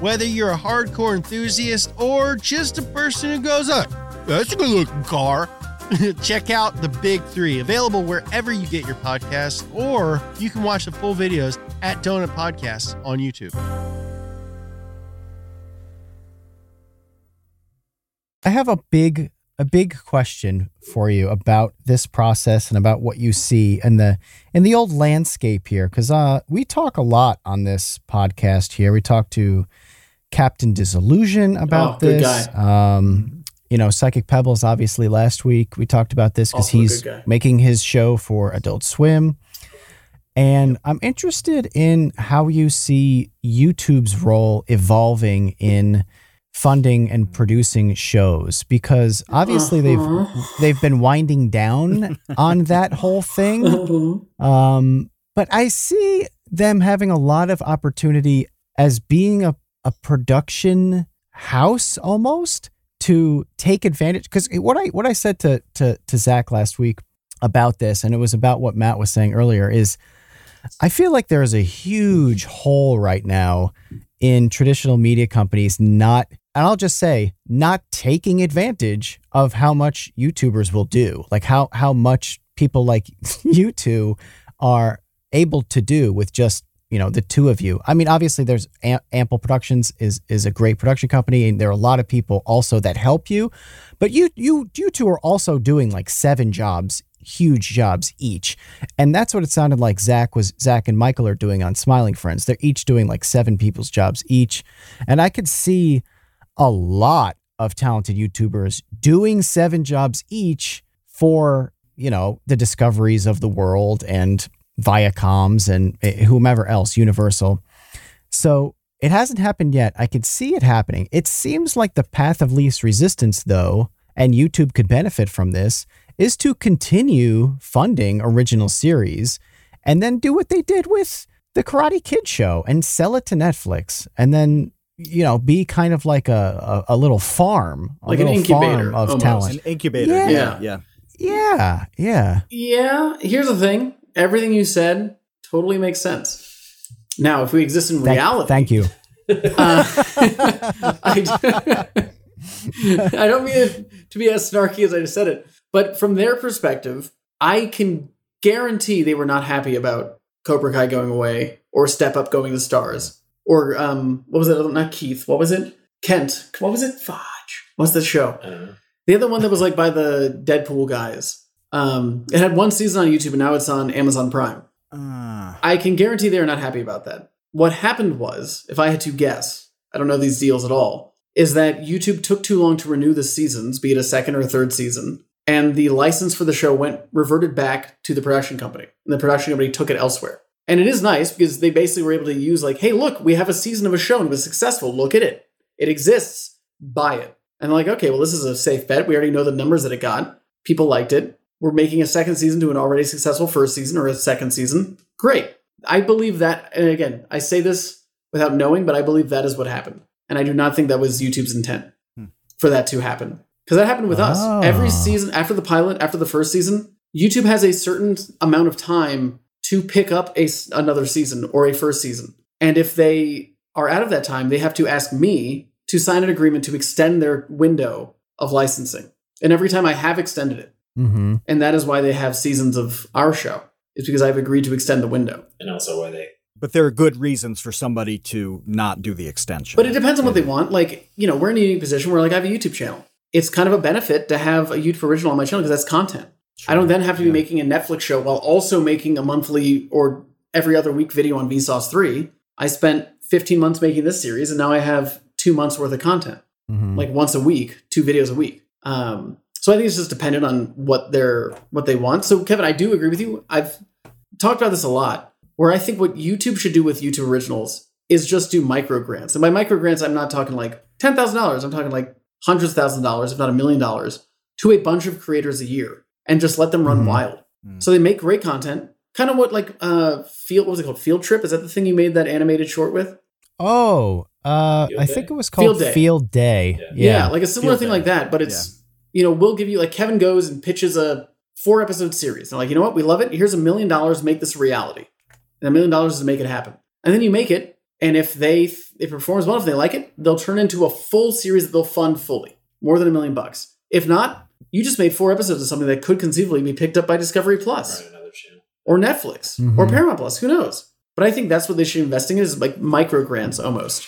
whether you're a hardcore enthusiast or just a person who goes, oh, that's a good looking car, check out The Big Three, available wherever you get your podcasts, or you can watch the full videos at Donut Podcasts on YouTube. I have a big a big question for you about this process and about what you see in the in the old landscape here because uh, we talk a lot on this podcast here. We talk to Captain Disillusion about Oh, this. Um, you know, Psychic Pebbles. Obviously, last week we talked about this because he's making his show for Adult Swim. And I'm interested in how you see YouTube's role evolving in funding and producing shows because obviously Uh-huh. they've they've been winding down on that whole thing. Um, but I see them having a lot of opportunity as being a, a production house almost to take advantage. Because what I what I said to to to Zach last week about this, and it was about what Matt was saying earlier, is I feel like there is a huge hole right now in traditional media companies not and I'll just say not taking advantage of how much YouTubers will do. Like how how much people like you two are able to do with just, you know, the two of you. I mean, obviously there's Am- Ample Productions is is a great production company and there are a lot of people also that help you, but you you you two are also doing like seven jobs huge jobs each. And that's what it sounded like Zach was Zach and Michael are doing on Smiling Friends. They're each doing like seven people's jobs each. And I could see a lot of talented YouTubers doing seven jobs each for, you know, the discoveries of the world and Viacoms and eh, whomever else, Universal. So it hasn't happened yet. I could see it happening. It seems like the path of least resistance, though, and YouTube could benefit from this, is to continue funding original series and then do what they did with the Karate Kid show and sell it to Netflix and then you know be kind of like a a, a little farm, a Like an incubator, farm of almost. talent. An incubator. Yeah. Yeah. Yeah. Yeah, yeah. Yeah, here's the thing. Everything you said totally makes sense. Now, if we exist in Thank, reality, thank you. Uh, I, I don't mean it to be as snarky as I just said it, but from their perspective, I can guarantee they were not happy about Cobra Kai going away or Step Up going to Starz or um, what was it? Not Keith. What was it? Kent. What was it? Fuck. watch? What's the show? I don't. The other one that was like by the Deadpool guys. Um, it had one season on YouTube and now it's on Amazon Prime. Ah. I can guarantee they're not happy about that. What happened was, if I had to guess, I don't know these deals at all, is that YouTube took too long to renew the seasons, be it a second or a third season, and the license for the show went reverted back to the production company. And the production company took it elsewhere. And it is nice because they basically were able to use like, hey, look, we have a season of a show and it was successful. Look at it. It exists. Buy it. And they're like, okay, well, this is a safe bet. We already know the numbers that it got. People liked it. We're making a second season to an already successful first season or a second season. Great. I believe that, and again, I say this without knowing, but I believe that is what happened. And I do not think that was YouTube's intent Hmm. for that to happen. Because that happened with us. Oh. Every season, after the pilot, after the first season, YouTube has a certain amount of time to pick up a, another season or a first season. And if they are out of that time, they have to ask me to sign an agreement to extend their window of licensing. And every time I have extended it. Mm-hmm. And that is why they have seasons of our show. It's because I've agreed to extend the window. And also why they But there are good reasons for somebody to not do the extension. But it depends on what they want. Like, you know, we're in a unique position where like I have a YouTube channel. It's kind of a benefit to have a YouTube original on my channel because that's content. I don't then have to be Yeah. making a Netflix show while also making a monthly or every other week video on Vsauce 3. I spent 15 months making this series and now I have two months worth of content. Mm-hmm. Like once a week, two videos a week. Um, so I think it's just dependent on what they're what they want. So Kevin, I do agree with you. I've talked about this a lot, where I think what YouTube should do with YouTube originals is just do micro grants. And by micro grants, I'm not talking like ten thousand dollars. I'm talking like hundreds of thousand dollars, if not a million dollars, to a bunch of creators a year, and just let them run Mhm. wild. Mm. So they make great content. Kind of what like uh field what was it called? Field trip? Is that the thing you made that animated short with? Oh, uh, I think it was called Field Field Day. Day. Yeah. Yeah. Yeah, like a similar Field thing Day. like that, but it's you know, we'll give you like Kevin goes and pitches a four episode series. They're like, you know what, we love it. Here's a million dollars, make this a reality. And a million dollars is to make it happen. And then you make it, and if they if it performs well, if they like it, they'll turn into a full series that they'll fund fully. More than a million bucks. If not, you just made four episodes of something that could conceivably be picked up by Discovery Plus run another channel. or Netflix or Mhm. Paramount Plus. Who knows? But I think that's what they should be investing in is like micro grants almost.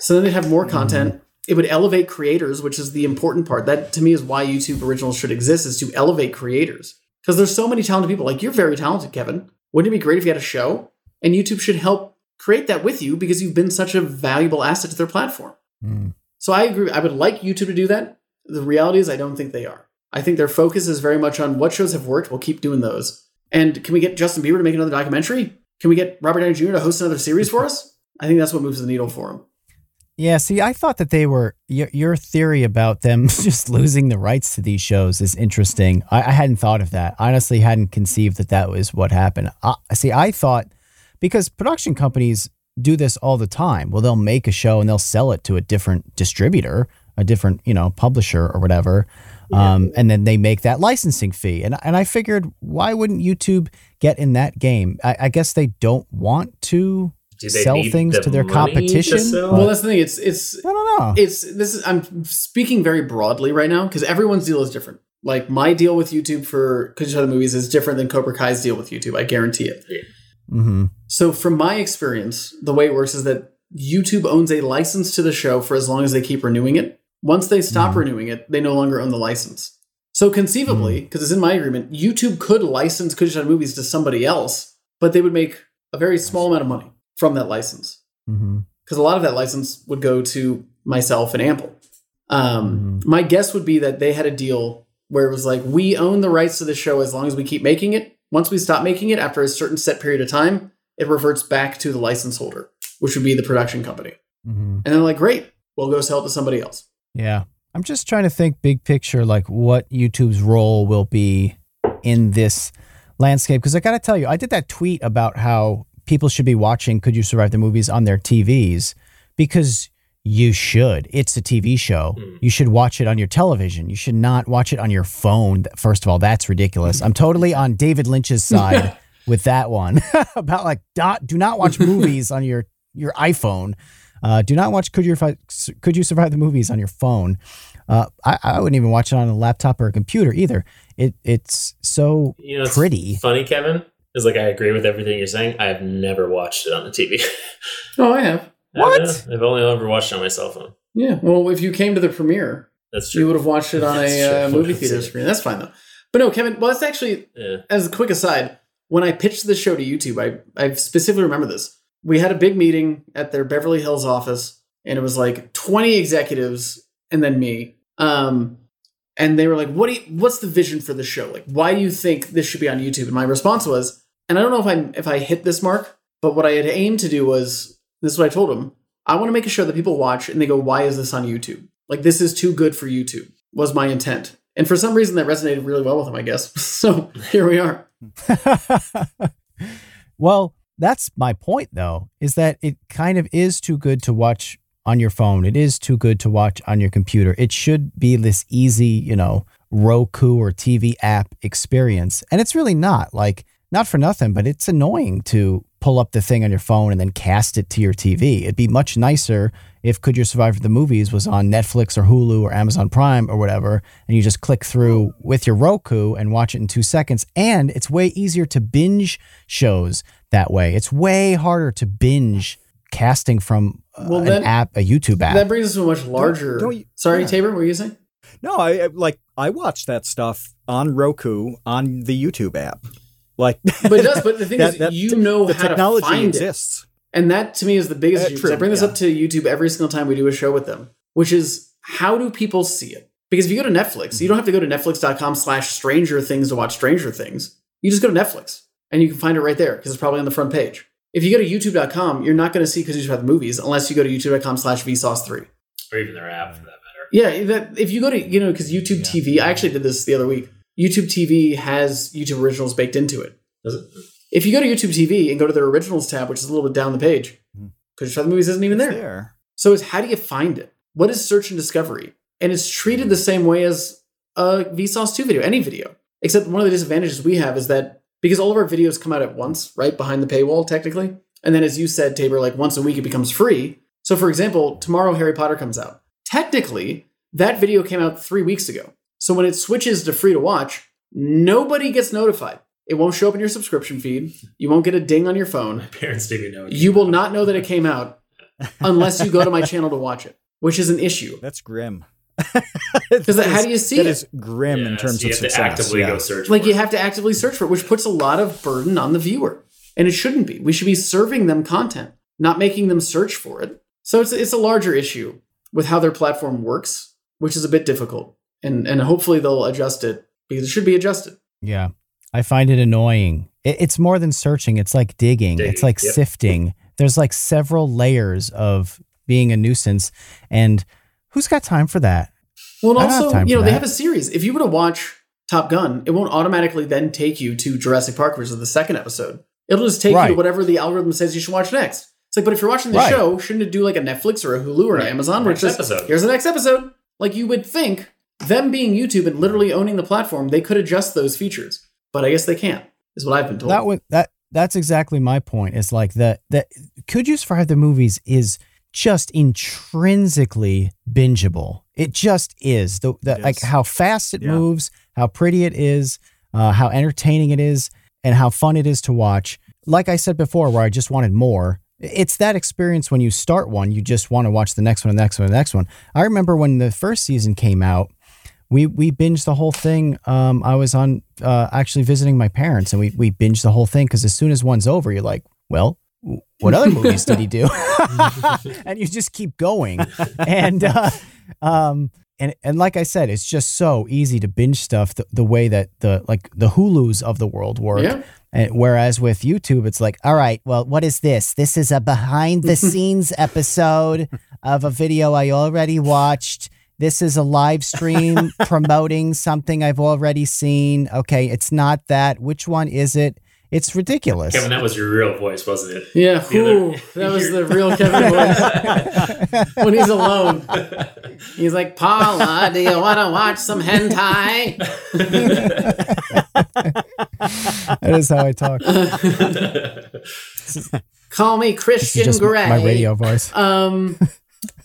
So then they'd have more content. It would elevate creators, which is the important part. That to me is why YouTube originals should exist is to elevate creators. Because there's so many talented people. Like you're very talented, Kevin. Wouldn't it be great if you had a show? And YouTube should help create that with you because you've been such a valuable asset to their platform. Mm. So I agree. I would like YouTube to do that. The reality is, I don't think they are. I think their focus is very much on what shows have worked. We'll keep doing those. And can we get Justin Bieber to make another documentary? Can we get Robert Downey Jr. to host another series for us? I think that's what moves the needle for him. Yeah, see, I thought that they were your, your theory about them just losing the rights to these shows is interesting. I, I hadn't thought of that. I honestly hadn't conceived that that was what happened. I, see, I thought because production companies do this all the time. Well, they'll make a show and they'll sell it to a different distributor, a different you know publisher or whatever, um, and then they make that licensing fee. And and I figured, why wouldn't YouTube get in that game? I, I guess they don't want to sell things the to their money competition. sell? Well, that's the thing. It's it's I don't know. it's this is I'm speaking very broadly right now because everyone's deal is different. Like my deal with YouTube for Could the Movies is different than Cobra Kai's deal with YouTube. I guarantee it. mm-hmm. So, from my experience, the way it works is that YouTube owns a license to the show for as long as they keep renewing it. Once they stop Mhm. renewing it, they no longer own the license. So, conceivably, because it's in my agreement, YouTube could license Could the Movies to somebody else, but they would make a very small amount of money from that license. Mm-hmm. Because a lot of that license would go to myself and Ample. Um, My guess would be that they had a deal where it was like, we own the rights to the show as long as we keep making it. Once we stop making it, after a certain set period of time, it reverts back to the license holder, which would be the production company. Mm-hmm. And they're like, great, we'll go sell it to somebody else. Yeah. I'm just trying to think big picture, like what YouTube's role will be in this landscape. Because I got to tell you, I did that tweet about how people should be watching Could You Survive the Movies on their TVs because you should. It's a TV show. Mm. You should watch it on your television. You should not watch it on your phone. First of all, that's ridiculous. I'm totally on David Lynch's side with that one about like dot, do not watch movies on your your iPhone. Uh, do not watch Could You Survive, Could You Survive the Movies on your phone. Uh, I, I wouldn't even watch it on a laptop or a computer either. It it's so You know, it's pretty. funny, Kevin. Is like I agree with everything you're saying. I have never watched it on the TV. Oh, I have. What? I've, I've only ever watched it on my cell phone. Yeah. Well, if you came to the premiere, That's true. You would have watched it on That's a uh, movie theater screen. That's fine though. But no, Kevin, well, that's movie theater screen. That's fine though. But no, Kevin, well, that's actually Yeah. as a quick aside, when I pitched the show to YouTube, I, I specifically remember this. We had a big meeting at their Beverly Hills office, and it was like 20 executives and then me. Um, and they were like, "What do you, what's the vision for the show? Like, why do you think this should be on YouTube?" And my response was, and I don't know if I if I hit this mark, but what I had aimed to do was this is what I told them. I want to make sure that people watch and they go, "Why is this on YouTube? Like, this is too good for YouTube." Was my intent, and for some reason that resonated really well with them. I guess so. Here we are. well, that's my point though, is that it kind of is too good to watch on your phone. It is too good to watch on your computer. It should be this easy, you know, Roku or TV app experience. And it's really not. Like, not for nothing, but it's annoying to pull up the thing on your phone and then cast it to your TV. It'd be much nicer if Could You Survive the Movies was on Netflix or Hulu or Amazon Prime or whatever, and you just click through with your Roku and watch it in two seconds. And it's way easier to binge shows that way. It's way harder to binge casting from uh, Well, an app, a YouTube app. That brings us to a much larger. don't you- Sorry, yeah. Tabor, what were you saying? No, I I- like I watch that stuff on Roku on the YouTube app. Like, But it does. But the thing that- is, that you know the how technology to find it. exists. And that to me is the biggest Uh, issue. 'cause I bring this yeah. up to YouTube every single time we do a show with them, which is how do people see it? Because if you go to Netflix, you don't have to go to netflix.com slash stranger things to watch Stranger Things. You just go to Netflix and you can find it right there because it's probably on the front page. If you go to youtube.com, you're not going to see because you just have the movies unless you go to youtube.com slash vsauce3. Or even their app for that matter. Yeah, that, if you go to, you know, because YouTube TV, I actually did this the other week. YouTube TV has YouTube originals baked into it. Does it? If you go to YouTube TV and go to their originals tab, which is a little bit down the page, hmm. because the movies isn't even It's there. there. So it's how do you find it? What is search and discovery? And it's treated the same way as a Vsauce 2 video, any video. Except one of the disadvantages we have is that because all of our videos come out at once, right behind the paywall, technically, and then as you said, Tabor, like once a week it becomes free. So for example, tomorrow Harry Potter comes out. Technically, that video came out three weeks ago. So when it switches to free to watch, nobody gets notified. It won't show up in your subscription feed. You won't get a ding on your phone. My Parents didn't know. You will out. not know that it came out unless you go to my channel to watch it, which is an issue. That's grim. Because how do you see That it? is grim in terms so you of have success. to actively yeah. go search. Like for you it. have to actively search for it, which puts a lot of burden on the viewer. And it shouldn't be. We should be serving them content, not making them search for it. So it's it's a larger issue with how their platform works, which is a bit difficult. And and hopefully they'll adjust it because it should be adjusted. Yeah. I find it annoying. It, it's more than searching, it's like digging, Digging, it's like yep. sifting. There's like several layers of being a nuisance. And who's got time for that? Well, and I don't have also, you know, they have a series. If you were to watch Top Gun, it won't automatically then take you to Jurassic Park, which is the second episode. It'll just take you to whatever the algorithm says you should watch next. It's like, but if you're watching the Right. show, shouldn't it do like a Netflix or a Hulu or an Right. Amazon where it's Next just episode. here's the next episode? Like you would think, them being YouTube and literally owning the platform, they could adjust those features, but I guess they can't. Is what I've been told. That would that that's exactly my point. It's like that that Could You Survive the Movies is just intrinsically bingeable. It just is. The, the It like how fast it Yeah. moves, how pretty it is, uh, how entertaining it is, and how fun it is to watch. Like I said before, where I just wanted more. It's that experience when you start one, you just want to watch the next one, the next one, the next one. I remember when the first season came out, we we binged the whole thing. Um, I was on uh, actually visiting my parents, and we we binged the whole thing because as soon as one's over, you're like, well, what other movies did he do? and you just keep going, and uh, um, and and like I said, it's just so easy to binge stuff the, the way that the like the Hulu's of the world work. Yeah. And whereas with YouTube, it's like, all right, well, what is this? This is a behind the scenes episode of a video I already watched. This is a live stream promoting something I've already seen. Okay, it's not that. Which one is it? It's ridiculous. Kevin, that was your real voice, wasn't it? yeah, The other- that was the real Kevin voice when he's alone. He's like, Paula, do you want to watch some hentai? that is how I talk. Call me Christian Grey. my radio voice. Um,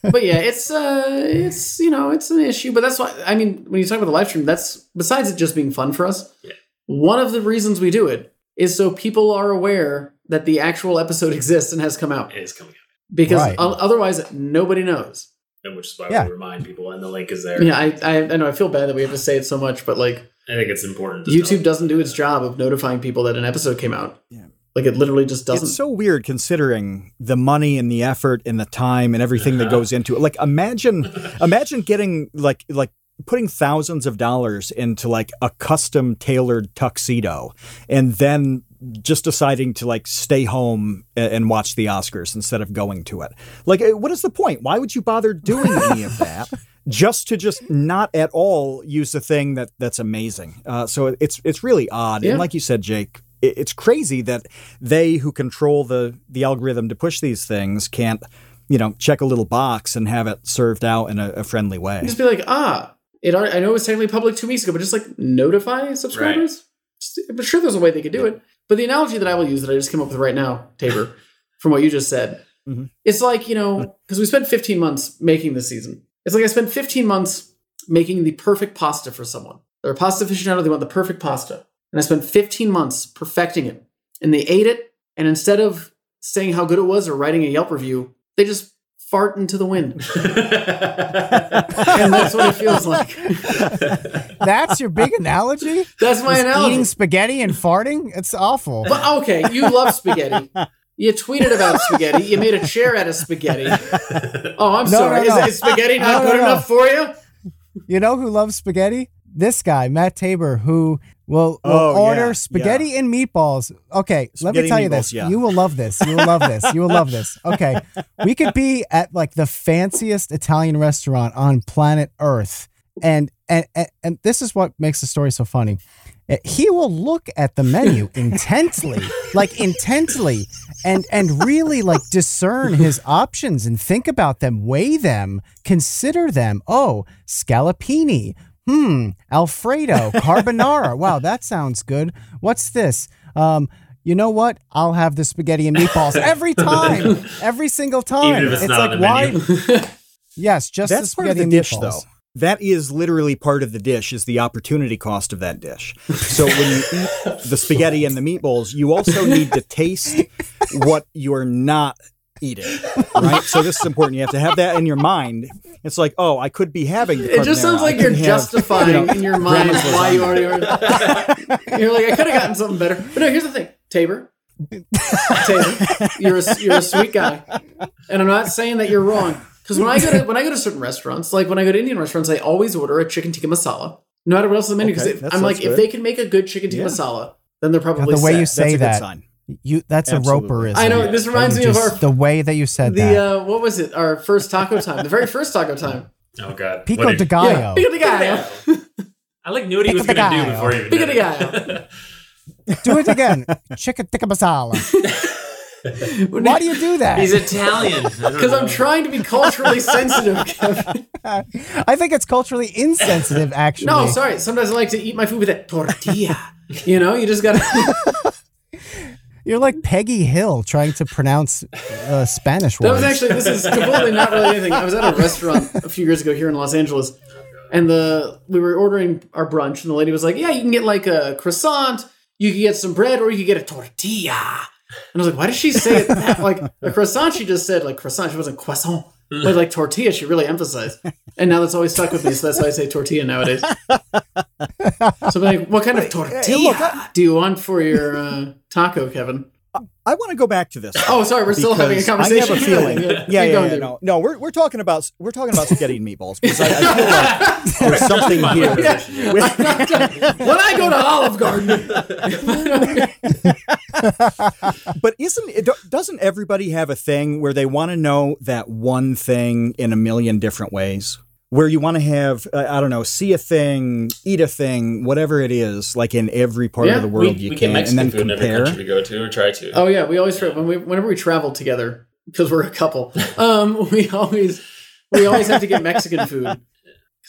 but yeah, it's uh, it's you know, it's an issue. But that's why I mean, when you talk about the live stream, that's besides it just being fun for us. Yeah. One of the reasons we do it is so people are aware that the actual episode exists and has come out. It is coming out. Because Right. o- otherwise, nobody knows. and which is why Yeah. we remind people, and the link is there. Yeah, I, I I know I feel bad that we have to say it so much, but like I think it's important. To YouTube doesn't do its job of notifying people that an episode came out. Yeah. Like it literally just doesn't. It's so weird considering the money and the effort and the time and everything that goes into it. Like imagine imagine getting like like putting thousands of dollars into like a custom tailored tuxedo and then just deciding to like stay home and watch the Oscars instead of going to it. Like eh, what is the point? Why would you bother doing any of that? Just to just not at all use the thing that that's amazing. Uh, so it's it's really odd. Yeah. And like you said, Jake, it's crazy that they who control the the algorithm to push these things can't you know check a little box and have it served out in a, a friendly way just be like, ah, it. already- I know it was technically public two weeks ago, but just like notify subscribers. Just- I'm sure there's a way they could do it. But the analogy that I will use that I just came up with right now, Tabor, from what you just said, Mhm. it's like you know because we spent 15 months making this season. It's like I spent 15 months making the perfect pasta for someone. They're a pasta aficionado. They want the perfect pasta, and I spent 15 months perfecting it. And they ate it, and instead of saying how good it was or writing a Yelp review, they just fart into the wind. and that's what it feels like. That's your big analogy? That's my Is analogy. Eating spaghetti and farting? It's awful. But okay, you love spaghetti. You tweeted about spaghetti. You made a chair out of spaghetti. Oh, I'm No, sorry. no, no. Is, is spaghetti not No, no, good no. enough for you? You know who loves spaghetti? This guy, Matt Tabor, who will, will Oh, order yeah, spaghetti and meatballs. Okay, let me tell you this. yeah. You will love this. You will love this. You will love this. Okay. We could be at like the fanciest Italian restaurant on planet Earth. And and and, and this is what makes the story so funny. Uh, He will look at the menu intently, like intently, and and really like discern his options and think about them, weigh them, consider them. Oh, scallopini. Hmm, Alfredo, carbonara. Wow, that sounds good. What's this? Um, you know what? I'll have the spaghetti and meatballs every time, every single time. Even if it's not on the why? menu. Yes, just that's the part of the and dish meatballs. though that is literally part of the dish is the opportunity cost of that dish so when you eat the spaghetti and the meatballs you also need to taste what you're not eating right so this is important you have to have that in your mind it's like oh i could be having the It just sounds like you're have, justifying you know, in your mind why you already ordered that. you're like, I could have gotten something better. But no, here's the thing, Tabor. Tabor, you're a, you're a sweet guy, and I'm not saying that you're wrong. Because when I go to when I go to certain restaurants, like when I go to Indian restaurants, I always order a chicken tikka masala, no matter what else on the menu. Because Okay, I'm like, sounds if they can make a good chicken tikka Yeah. masala, then they're probably the way set. you that's say a good that, sign. You that's Absolutely. a roperism. I know this reminds You me of just- our the way that you said the that. uh, what was it? Our first taco time, the very first taco time. oh god. Pico What de did- Gallo. Pico de gallo. I like knew what he was Pico de gonna do gallo. before he Pico did de it. Do it again. Chicken tikka masala. Why do you do that? He's Italian. Because I'm trying to be culturally sensitive, Kevin. I think it's culturally insensitive, actually. No, sorry. Sometimes I like to eat my food with a tortilla. You know, you just gotta. You're like Peggy Hill trying to pronounce uh, Spanish words. that was actually. This is completely not really anything. I was at a restaurant a few years ago here in Los Angeles, and the we were ordering our brunch, and the lady was like, "Yeah, you can get like a croissant, you can get some bread, or you can get a tortilla." And I was like, "Why did she say it that like a croissant?" She just said like croissant. She wasn't croissant. But like tortilla, she really emphasized. And now that's always stuck with me, so that's why I say tortilla nowadays. So I'm like, what kind of tortilla do you want for your uh, taco, Kevin? I want to go back to this. Oh, sorry, we're still having a conversation. I have a feeling. Yeah, yeah, yeah, yeah, no, no. We're, we're talking about we're talking about spaghetti and meatballs because I, I feel like there's something here. with- when I go to Olive Garden, but isn't it? Doesn't everybody have a thing where they want to know that one thing in a million different ways? Where you want to have, uh, I don't know, see a thing, eat a thing, whatever it is, like in every part Yeah, of the world we you get can, and then food in every compare. country we go to or try to. oh yeah, we always try when we whenever we travel together because we're a couple. Um, we always we always have to get Mexican food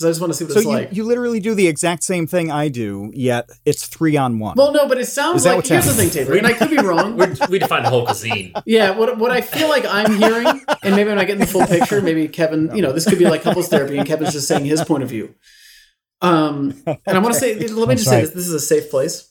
because I just want to see what So it's you, like. you literally do the exact same thing I do, yet it's three on one. well, no, but it sounds Is that like what's here's the thing, happening? Tabor, and I could be wrong. We're, we define the whole cuisine. Yeah, what what I feel like I'm hearing, and maybe I'm not getting the full picture. Maybe Kevin, you know, this could be like couples therapy, and Kevin's just saying his point of view. Um, and I want to say, let me just say this: this is a safe place.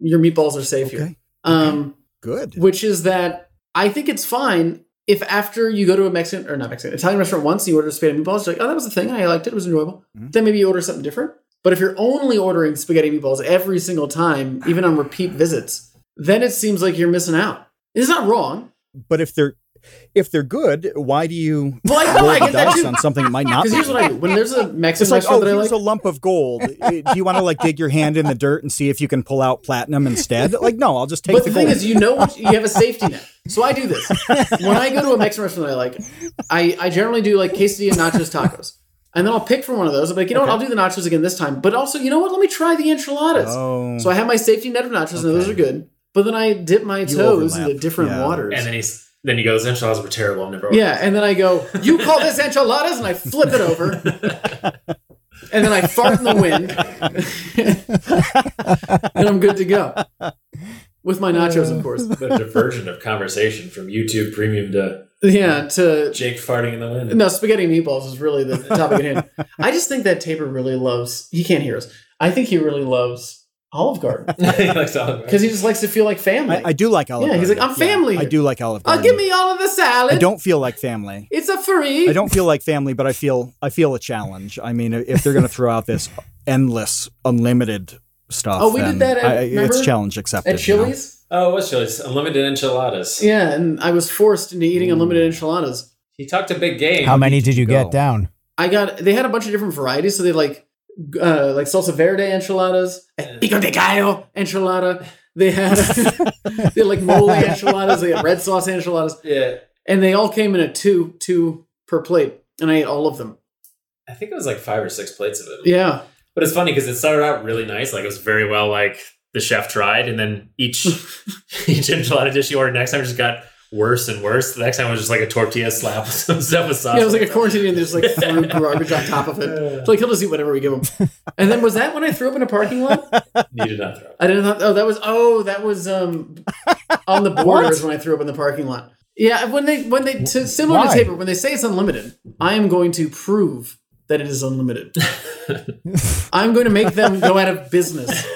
Your meatballs are safe here. Okay. Um, Good. which is that I think it's fine if after you go to a Mexican or not Mexican Italian restaurant once, you order spaghetti meatballs, you're like, oh, that was the thing. I liked it. It was enjoyable. Mhm. Then maybe you order something different. But if you're only ordering spaghetti meatballs every single time, even on repeat visits, then it seems like you're missing out. It's not wrong. But if they're if they're good, why do you Well, I know, roll I the dice too. on something that might not? Because be here's what I do. When there's a Mexican It's like, restaurant oh, that I here's like, a lump of gold. Uh, Do you want to like dig your hand in the dirt and see if you can pull out platinum instead? Like, no, I'll just take but the, the thing gold. is, you know, you have a safety net. So I do this when I go to a Mexican restaurant that I like. I, I generally do like quesadilla, nachos, tacos, and then I'll pick from one of those. I'm like, you know what? I'll do the nachos again this time. But also, you know what? Let me try the enchiladas. oh, So I have my safety net of nachos, and those are good. But then I dip my toes overlap. into different Yeah. waters. And then he's then he goes, enchiladas were terrible. I'm never. yeah, and then I go, you call this enchiladas, and I flip it over, and then I fart in the wind, and I'm good to go with my nachos, of course. The diversion of conversation from YouTube Premium to Yeah, to Jake farting in the wind. No, spaghetti meatballs is really the topic at hand. I just think that Tabor really loves. He can't hear us. I think he really loves Olive Garden he likes Olive Garden. because he just likes to feel like family. I, I do like Olive Yeah, he's like, "I'm family I do like Olive oh, Garden. give me all of the salad. I don't feel like family. It's a free. I don't feel like family, but I feel I feel a challenge. I mean, if they're going to throw out this endless, unlimited stuff, Oh, we did that at- I, remember? it's challenge accepted. at you know? Chili's. oh, what's Chili's? Unlimited enchiladas. Yeah, and I was forced into eating mm. unlimited enchiladas. He talked a big game. How many did you go? get down? I got. They had a bunch of different varieties, so they like, uh, like salsa verde enchiladas, pico de gallo enchilada. They had, they had like mole enchiladas. They had red sauce enchiladas. Yeah. and they all came in a two two per plate and i ate all of them I think it was like five or six plates of it. yeah But it's funny because it started out really nice. Like it was very well like the chef tried, and then each each enchilada dish you ordered next time just got worse and worse. The next time was just like a tortilla slap with some stuff with sauce. yeah it was like a quarantine and there's like threw garbage on top of it it's like he'll just eat whatever we give him and then was that when i threw up in a parking lot You did not throw. up. i didn't know oh that was oh that was um on the borders when i threw up in the parking lot yeah when they when they to, similar Why? to taper when they say it's unlimited i am going to prove that it is unlimited i'm going to make them go out of business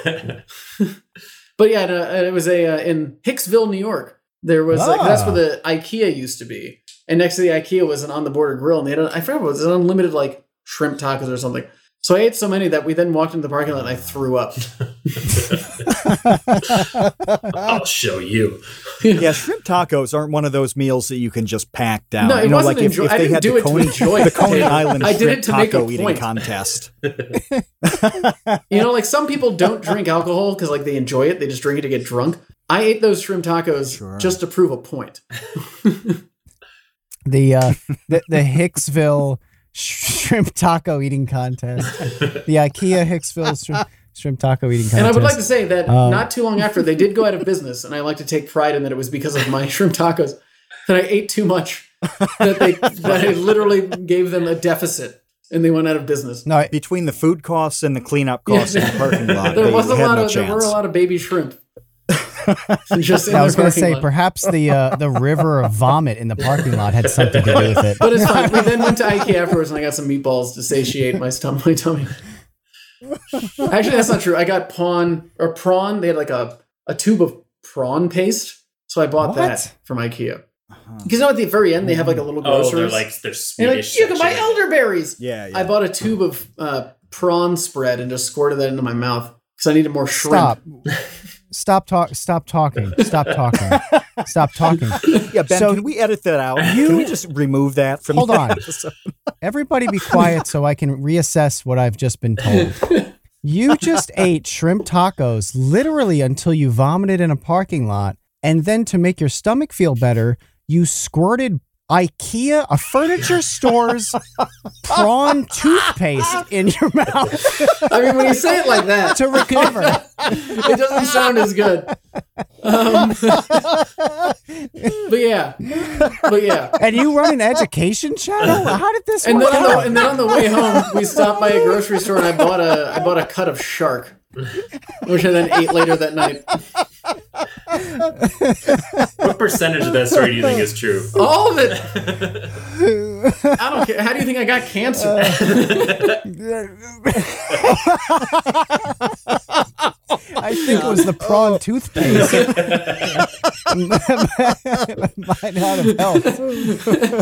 But yeah, it was a uh, in Hicksville, New York. There was like that's where ah. the IKEA used to be, and next to the IKEA was an on the border grill, and they had a, I forgot what it was an unlimited like shrimp tacos or something. So I ate so many that we then walked into the parking lot and I threw up. I'll show you. Yeah, shrimp tacos aren't one of those meals that you can just pack down. No, it you know, wasn't like if, enjoy- if I they didn't had do the it to Coney, enjoy the it. Coney Island I did shrimp it to make a taco eating point. contest. You know, like some people don't drink alcohol because like they enjoy it; they just drink it to get drunk. I ate those shrimp tacos Sure. just to prove a point. The uh, the, the Hicksville shrimp taco eating contest. The IKEA Hicksville shrimp, shrimp taco eating contest. And I would like to say that Um, not too long after they did go out of business, and I like to take pride in that it was because of my shrimp tacos that I ate too much that they that I literally gave them a deficit and they went out of business. no, Between the food costs and the cleanup costs in the parking lot, There they was a had lot no of there were a lot of baby shrimp. Just I was going to say lot. perhaps the uh, the river of vomit in the parking lot had something to do with it. But it's fine. We then went to IKEA afterwards and I got some meatballs to satiate my stomach, my tummy. Actually, that's not true. I got prawn or prawn. They had like a, a tube of prawn paste, so I bought What? that from IKEA. Because you know, at the very end, they have like a little grocery. Oh, they're like they're And you're Swedish. like, you can buy elderberries. Yeah, yeah. I bought a tube of uh, prawn spread and just squirted that into my mouth because I needed more shrimp. Stop. Stop talk. Stop talking. Stop talking. Stop talking. yeah, Ben, So- can we edit that out? You- can we just remove that from Hold the on. episode? Everybody, be quiet so I can reassess what I've just been told. You just ate shrimp tacos literally until you vomited in a parking lot, and then to make your stomach feel better, you squirted IKEA, a furniture store's prawn toothpaste in your mouth I mean, when you say it like that, to recover. it doesn't sound as good. Um, but yeah, but yeah. And you run an education channel? How did this And work then, the, and then on the way home, we stopped by a grocery store and I bought a I bought a cut of shark, which I then ate later that night. What percentage of that story do you think is true? All of it. I don't care. How do you think I got cancer? Uh, I think it was the prawn Oh. toothpaste. Might not have helped.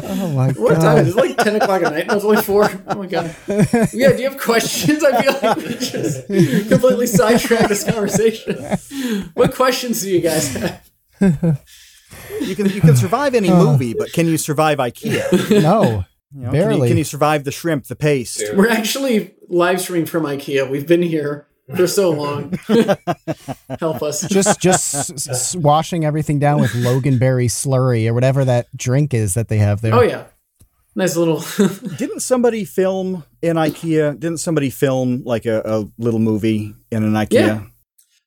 Oh my What time is god! it? It's like 10 o'clock at night. No, it's only 4. Oh my god. Yeah, do you have questions? I feel like we just completely sidetracked this conversation. What questions do you guys have? You can you can survive any uh. movie, but can you survive IKEA? No, You know, Can barely. you, can you survive the shrimp, the paste? We're actually live streaming from IKEA. We've been here for so long. Help us. just just s- s- washing everything down with Lingonberry slurry or whatever that drink is that they have there. Oh, yeah. Nice little. Didn't somebody film in IKEA? Didn't somebody film like a, a little movie in an IKEA? Yeah.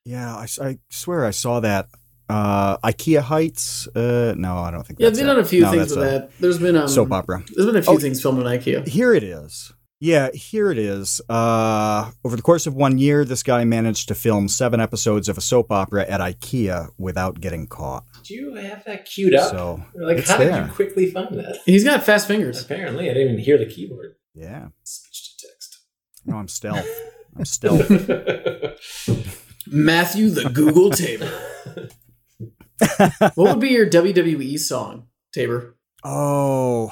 Yeah, I, s- I swear I saw that. Uh, IKEA Heights? Uh, no, I don't think yeah, that's they've it. done a few No, things that's with a that. There's been um, Soap opera. There's been a few Oh. things filmed in IKEA. Here it is. Yeah, here it is. Uh, over the course of one year, this guy managed to film seven episodes of a soap opera at IKEA without getting caught. Do you have that queued up? So like, it's how did you quickly find that? He's got fast fingers. Apparently, I didn't even hear the keyboard. yeah, Speech to text. no, I'm stealth. I'm stealth. Matthew the Google Tabor. what would be your WWE song, Tabor? Oh,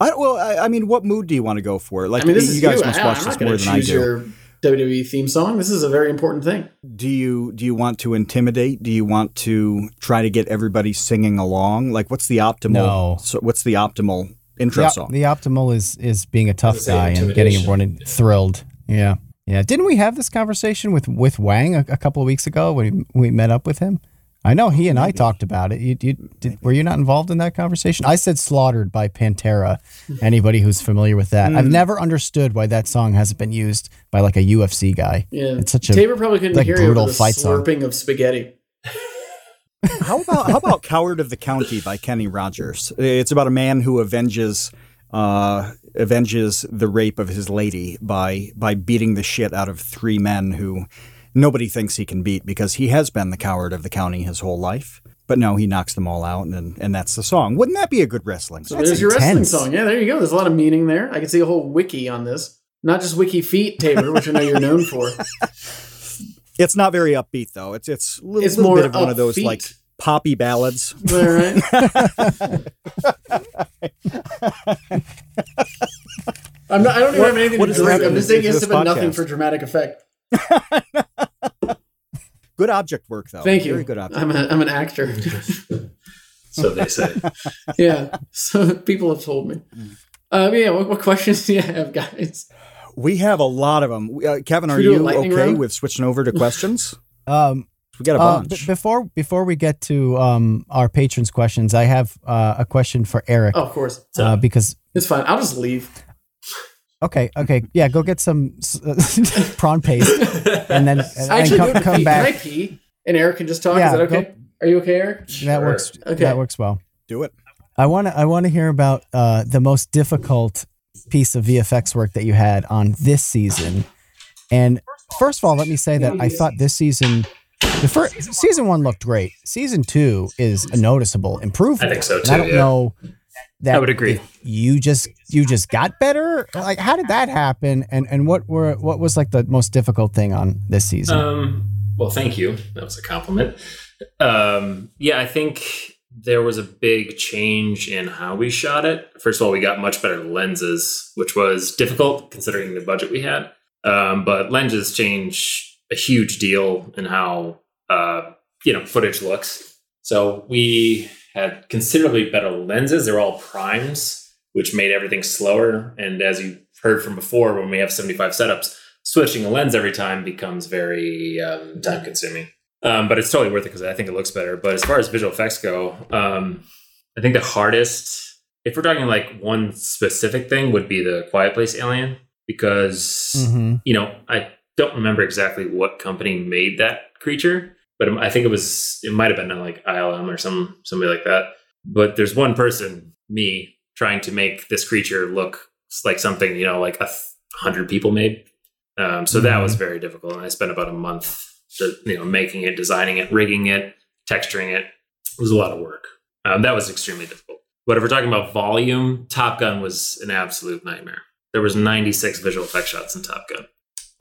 I well, I, I mean, what mood do you want to go for? Like, I mean, this you is guys you. must I, watch I'm this more than I do. your WWE theme song. This is a very important thing. Do you do you want to intimidate? Do you want to try to get everybody singing along? Like, what's the optimal? No. So, what's the optimal intro the, song? the optimal is is being a tough guy and getting everyone thrilled. Yeah, yeah. Didn't we have this conversation with with Wang a, a couple of weeks ago when we met up with him? I know he and I talked about it. You, you did, were you not involved in that conversation? I said "Slaughtered" by Pantera. Anybody who's familiar with that, Hmm. I've never understood why that song hasn't been used by like a UFC guy. Yeah, It's such a Tabor probably couldn't like, hear you brutal over the fight song. of spaghetti. how about how about "Coward of the County" by Kenny Rogers? It's about a man who avenges uh, avenges the rape of his lady by by beating the shit out of three men who nobody thinks he can beat because he has been the coward of the county his whole life. But no, he knocks them all out, and and that's the song. Wouldn't that be a good wrestling So song? there's your wrestling song. Yeah, there you go. There's a lot of meaning there. I can see a whole wiki on this. Not just Wiki Feet, Tabor, which I know you're known for. It's not very upbeat though. It's it's a little, It's little bit of one of those like poppy ballads. All right. I'm not, I don't even have anything to happening I'm just saying this nothing for dramatic effect. Good object work though. Thank you. Very good object. I'm, a, I'm an actor. So they say. yeah. So people have told me. Uh, yeah. What, what questions do you have, guys? We have a lot of them. Uh, Kevin, Should are we do a you okay round? with switching over to questions? Um, We got a uh, bunch. b- before before we get to um, our patrons' questions, I have uh, a question for Eric Oh, of course. uh, because It's fine. I'll just leave. Okay, okay, yeah, go get some s- prawn paste and then and, and actually come, do have come pee. Can I pee? And Eric can just talk. Yeah, Is that go- okay? Are you okay, Eric? That Sure. works. Okay. That works well. Do it. I want to. I want to hear about uh, the most difficult piece of VFX work that you had on this season. And first of all, let me say that I thought this season, the first season one looked great. Season two is a noticeable improvement. I think so, And I too, don't yeah. know. That I would agree. You just you just got better. Like, how did that happen? And and what were what was like the most difficult thing on this season? Um, well, thank you. That was a compliment. Um, yeah, I think there was a big change in how we shot it. First of all, we got much better lenses, which was difficult considering the budget we had. Um, but lenses change a huge deal in how uh, you know footage looks. So we had considerably better lenses. They're all primes, which made everything slower. And as you heard from before, when we have 75 setups, switching a lens every time becomes very um, time consuming. Um, but it's totally worth it because I think it looks better. But as far as visual effects go, um, I think the hardest, if we're talking like one specific thing, would be the Quiet Place Alien because Mhm. you know I don't remember exactly what company made that creature, but I think it was it might have been like ILM or some somebody like that. But there's one person, me, trying to make this creature look like something you know like a hundred people made. Um, so that Mhm. was very difficult, and I spent about a month, to, you know, making it, designing it, rigging it, texturing it. It was a lot of work. Um, that was extremely difficult. But if we're talking about volume, Top Gun was an absolute nightmare. There was 96 visual effect shots in Top Gun,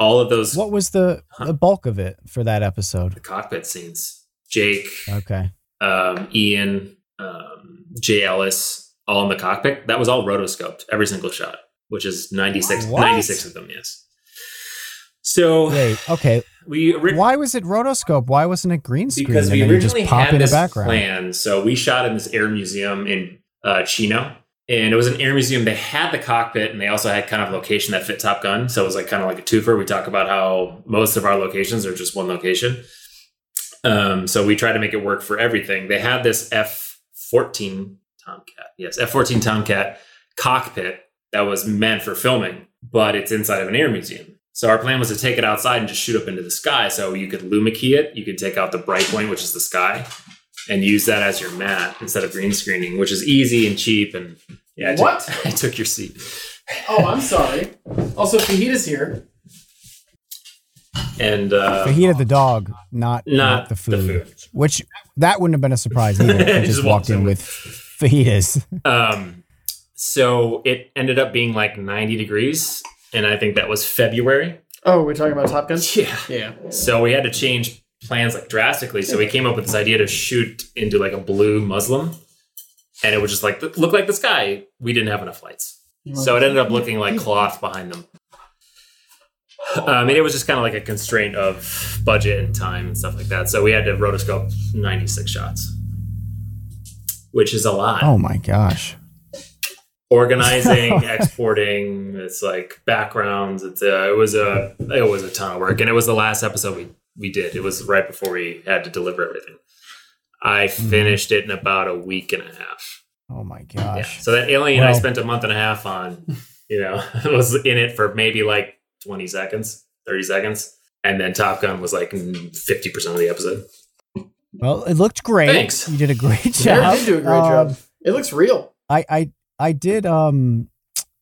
all of those What was the Huh. the bulk of it for that episode? the cockpit scenes. Jake, Okay. um, Ian, um, Jay Ellis, all in the cockpit. That was all rotoscoped, every single shot, which is 96, What? 96 of them, yes. So Wait. Okay. we ori- Why was it rotoscope? Why wasn't it green screen? because we you just originally pop had in the this background? plan. So we shot in this air museum in uh, Chino, and it was an air museum. They had the cockpit, and they also had kind of location that fit Top Gun. So it was like kind of like a twofer. We talk about how most of our locations are just one location. Um, so we try to make it work for everything. They had this F fourteen Tomcat, yes, F fourteen Tomcat cockpit that was meant for filming, but it's inside of an air museum. So our plan was to take it outside and just shoot up into the sky. So you could luma key it. You could take out the bright point, which is the sky, and use that as your matte instead of green screening, which is easy and cheap. And yeah, I took- What? I took your seat. Oh, I'm sorry. Also, Fajita's here. And uh, Fajita the dog, not not the food. The food. Which that wouldn't have been a surprise either. if you Just just walked in in with- with fajitas. Um, so it ended up being like 90 degrees, and I think that was February. Oh, we're talking about Top Gun? Yeah. Yeah. So we had to change plans like drastically. So we came up with this idea to shoot into like a blue muslin, and it would just like look like the sky. We didn't have enough lights, so it ended up looking like cloth behind them. I mean, it was just kind of like a constraint of budget and time and stuff like that. So we had to rotoscope 96 shots, which is a lot. Oh my gosh. organizing, exporting. It's like backgrounds. It's uh, it was a it was a ton of work, and it was the last episode we we did. It was right before we had to deliver everything. I Mm-hmm. finished it in about a week and a half. Oh my Yeah. gosh. So that alien I spent a month and a half on, you know, was in it for maybe like twenty seconds, thirty seconds, and then Top Gun was like fifty percent of the episode. Well, it looked great. Thanks. You did a great Jared job. did do a great Um, job. It looks real. I, I I did um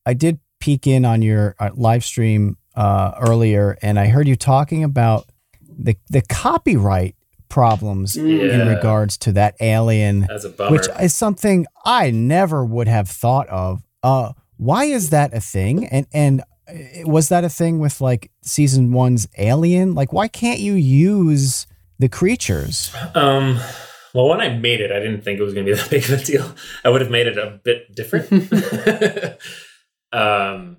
I did peek in on your uh, live stream uh, earlier, and I heard you talking about the the copyright problems in regards to that alien, That's a bummer. which is something I never would have thought of. Uh, why is that a thing? And and uh, was that a thing with like season one's Alien? Like, why can't you use the creatures? Um, well, when I made it, I didn't think it was going to be that big of a deal. I would have made it a bit different. um,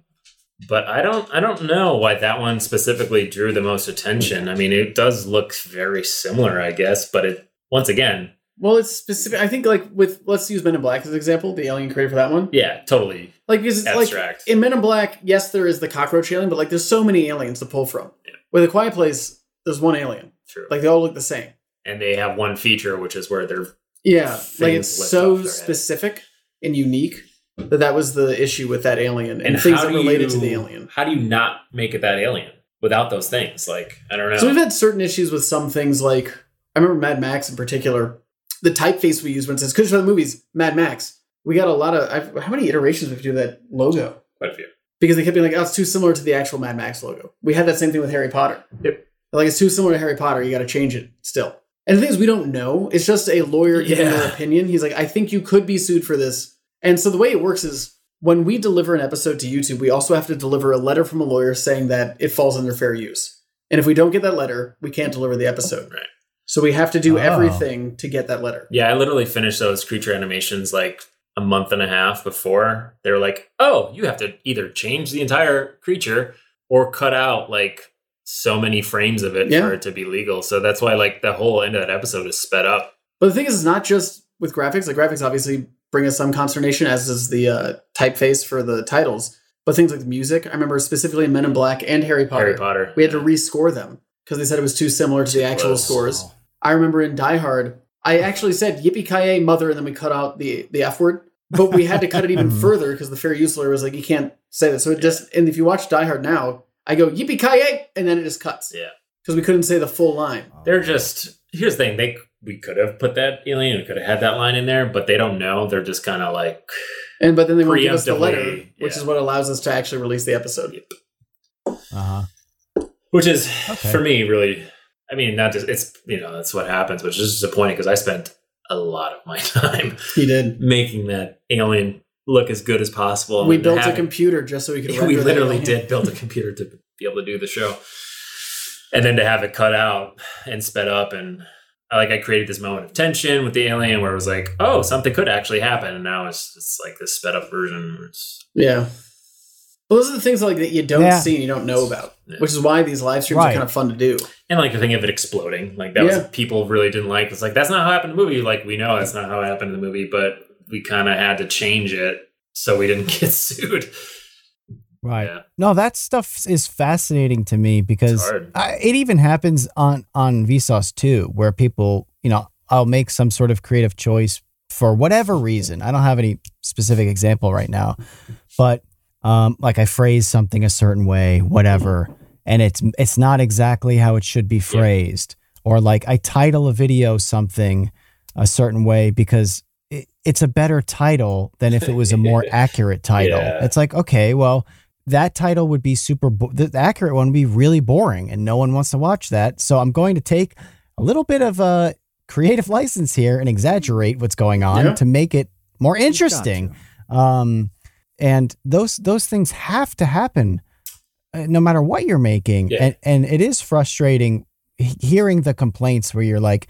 but I don't, I don't know why that one specifically drew the most attention. I mean, it does look very similar, I guess, but it once again, Well, it's specific. I think, like, with, let's use Men in Black as an example, the alien created for that one. yeah, totally Like, because it's like, in Men in Black, yes, there is the cockroach alien, but, like, there's so many aliens to pull from. Yeah. With A Quiet Place, there's one alien. True. Like, they all look the same. and they have one feature, which is where they're Yeah, like it's so off their head. specific and unique that that was the issue with that alien and, and things that related to the alien. How do you not make it that alien without those things? Like, I don't know. So we've had certain issues with some things like I remember Mad Max in particular. The typeface we use when it says "Cause for the movies," Mad Max. We got a lot of I've, how many iterations we do that logo Quite a few. because they kept being like, "Oh, it's too similar to the actual Mad Max logo." We had that same thing with Harry Potter. Yep. Like it's too similar to Harry Potter. You got to change it still. And the thing is, we don't know. It's just a lawyer giving Yeah. their opinion. He's like, "I think you could be sued for this." And so the way it works is when we deliver an episode to YouTube, we also have to deliver a letter from a lawyer saying that it falls under fair use. And if we don't get that letter, we can't deliver the episode. Right. So we have to do Oh. everything to get that letter. Yeah, I literally finished those creature animations like a month and a half before. They were like, "Oh, you have to either change the entire creature or cut out like so many frames of it Yeah. for it to be legal." So that's why like the whole end of that episode is sped up. But the thing is, it's not just with graphics. Like graphics obviously bring us some consternation, as is the uh, typeface for the titles. But things like the music, I remember specifically Men in Black and Harry Potter, Harry Potter. we had to rescore them because they said it was too similar to the actual close. scores. I remember in Die Hard, I actually said "Yippee ki mother," and then we cut out the the F word. But we had to cut it even Mhm. further because the fair use lawyer was like, "You can't say that." So it just and if you watch Die Hard now, I go "Yippee ki and then it just cuts Yeah. because we couldn't say the full line. They're just here's the thing, they we could have put that alien, we could have had that line in there, but they don't know. They're just kind of like And but then they won't give us the Preemptively, letter, which yeah. is what allows us to actually release the episode. Uh-huh. which is Okay. for me really I mean, not just it's you know, that's what happens, which is disappointing because I spent a lot of my time He did. making that alien look as good as possible. we and built a computer just so we could. we literally did build a computer to be able to do the show and then to have it cut out and sped up and I like I created this moment of tension with the alien where it was like, oh, something could actually happen, and now it's it's like this sped up version. Yeah. Well, those are the things like that you don't Yeah. see and you don't know about, Yeah. which is why these live streams Right. are kind of fun to do. and like the thing of it exploding, like that was people really didn't like. It's like that's not how it happened in the movie. Like we know that's not how it happened in the movie, but we kind of had to change it so we didn't get sued. Right. Yeah. No, that stuff is fascinating to me because I, it even happens on on Vsauce too, where people, you know, I'll make some sort of creative choice for whatever reason. I don't have any specific example right now, but um, like I phrase something a certain way, whatever, and it's it's not exactly how it should be phrased, or like I title a video something a certain way because it, it's a better title than if it was a more accurate title. Yeah. It's like okay, well that title would be super bo- the, the accurate one would be really boring and no one wants to watch that so i'm going to take a little bit of a creative license here and exaggerate what's going on Yeah. to make it more interesting um and those those things have to happen uh, no matter what you're making Yeah. and and it is frustrating hearing the complaints where you're like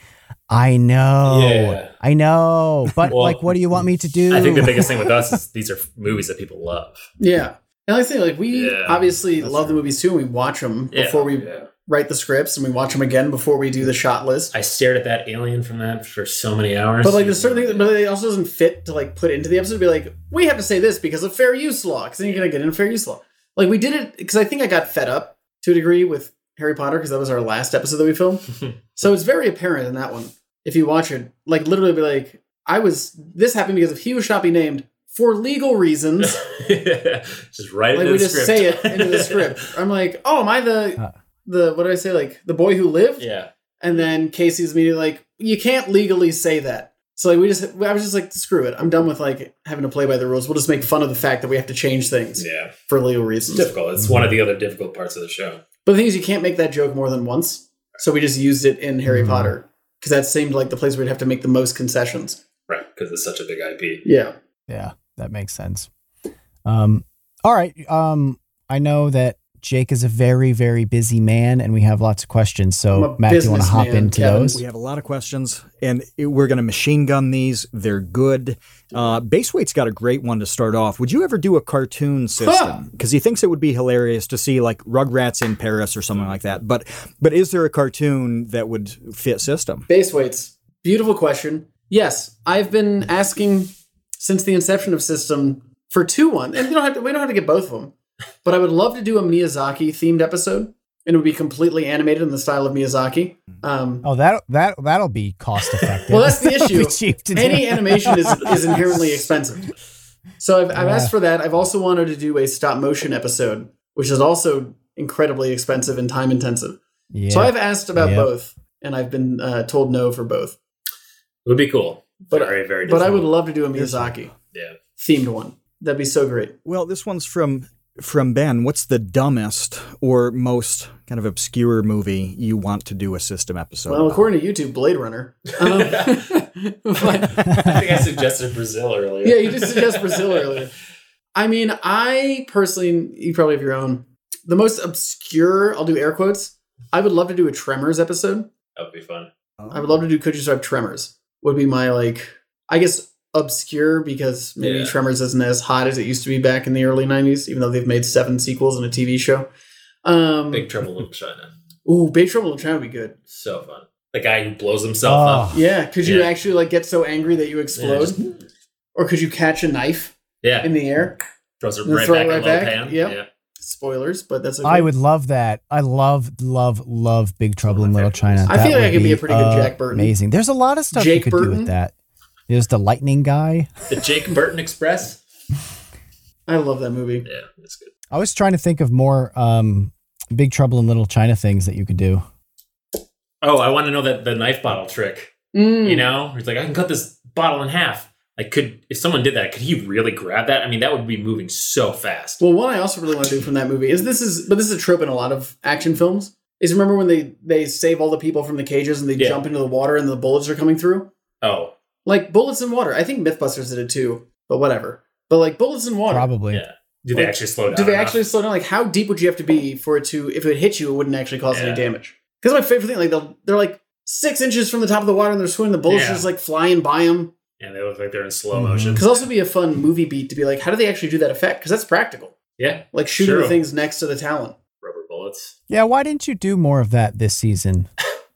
i know Yeah. i know but Well, like what do you want me to do I think the biggest thing with us is these are movies that people love. Yeah. And I think like we Yeah, obviously love the movies too, and we watch them Yeah, before we yeah. write the scripts, and we watch them again before we do the shot list. I stared at that alien from that for so many hours. But like there's certain things, but it also doesn't fit to like put into the episode. To be like, we have to say this because of fair use law, because then you're gonna get into fair use law. Like we did it because I think I got fed up to a degree with Harry Potter because that was our last episode that we filmed. so it's very apparent in that one if you watch it. Like literally, be like, I was this happened because of he was shall be named for legal reasons. just write it like in we just script. say it into the script. I'm like, oh, am I the the what do I say? Like the boy who lived? yeah. And then Casey's immediately like, you can't legally say that. So like we just I was just like, screw it. I'm done with like having to play by the rules. We'll just make fun of the fact that we have to change things Yeah. for legal It's reasons. difficult. It's one of the other difficult parts of the show. But the thing is, you can't make that joke more than once. So we just used it in Harry Mhm. Potter because that seemed like the place where we'd have to make the most concessions. Right. Because it's such a big IP. Yeah. Yeah, that makes sense. Um, all right. Um, I know that Jake is a very, very busy man, and we have lots of questions. So, Matt, do you want to hop businessman, into Kevin. those? We have a lot of questions, and it- we're going to machine gun these. They're good. Uh, Baseweight's got a great one to start off. Would you ever do a cartoon CYSTM? Because he thinks it would be hilarious to see like Rugrats in Paris or something like that. But but is there a cartoon that would fit CYSTM? Base weights. Beautiful question. Yes, I've been asking since the inception of CYSTM for two one, and you don't have to. We don't have to get both of them, but I would love to do a Miyazaki themed episode, and it would be completely animated in the style of Miyazaki. Um, Oh, that that that'll be cost effective. Well, that's the That'll be issue. cheap to do. any animation is, is inherently expensive. So I've, I've Yeah. asked for that. I've also wanted to do a stop motion episode, which is also incredibly expensive and time intensive. yeah. So I've asked about Yep. both, and I've been uh, told no for both. It would be cool. But very, very but I would love to do a Miyazaki Yeah. themed one. That'd be so great. Well, this one's from from Ben. What's the dumbest or most kind of obscure movie you want to do a CYSTM episode? Well, about? according to YouTube, Blade Runner. Um, but- I think I suggested Brazil earlier. yeah, you just suggested Brazil earlier. I mean, I personally, you probably have your own. The most obscure, I'll do air quotes. I would love to do a Tremors episode. That would be fun. I would love to do Could You Survive Tremors? Would be my like, I guess obscure because maybe Yeah. Tremors isn't as hot as it used to be back in the early '90s, even though they've made seven sequels and a TV show. Um, Big Trouble in China. ooh, Big Trouble in China would be good. So fun. The guy who blows himself Oh. up. Yeah, could you Yeah. actually like get so angry that you Yeah, explode, just- or could you catch a knife Yeah. in the air? Throws it right throw back it in right low back. pan. Yep. Yeah. Spoilers, but that's okay. I would love that. I love, love, love Big Trouble in Little favorites. China. I That feel like would I could be a pretty good Jack Burton. Amazing. There's a lot of stuff Jake you could do Burton? with that. There's the lightning guy. The Jake Burton Express. I love that movie. Yeah, that's good. I was trying to think of more um, Big Trouble in Little China things that you could do. Oh, I want to know that the knife bottle trick. Mm. You know, it's like I can cut this bottle in half. Like, could if someone did that, could he really grab that? I mean, that would be moving so fast. Well, one I also really want to do from that movie is this is, but this is a trope in a lot of action films. Is remember when they they save all the people from the cages and they Yeah. jump into the water and the bullets are coming through? Oh, Like bullets in water. I think MythBusters did it too, but whatever. But like bullets in water. Probably. Yeah. Do they Like, actually slow down? Do they enough? actually slow down? Like, how deep would you have to be for it to, if it hit you, it wouldn't actually cause Yeah. any damage? Because my favorite thing, like they'll, they're like six inches from the top of the water and they're swimming. The bullets Yeah. just like flying by them. Yeah, they look like they're in slow motion. Because also be a fun movie beat to be like, how do they actually do that effect? Because that's practical. Yeah, Like shooting True. the things next to the talent. rubber bullets. Yeah, why didn't you do more of that this season?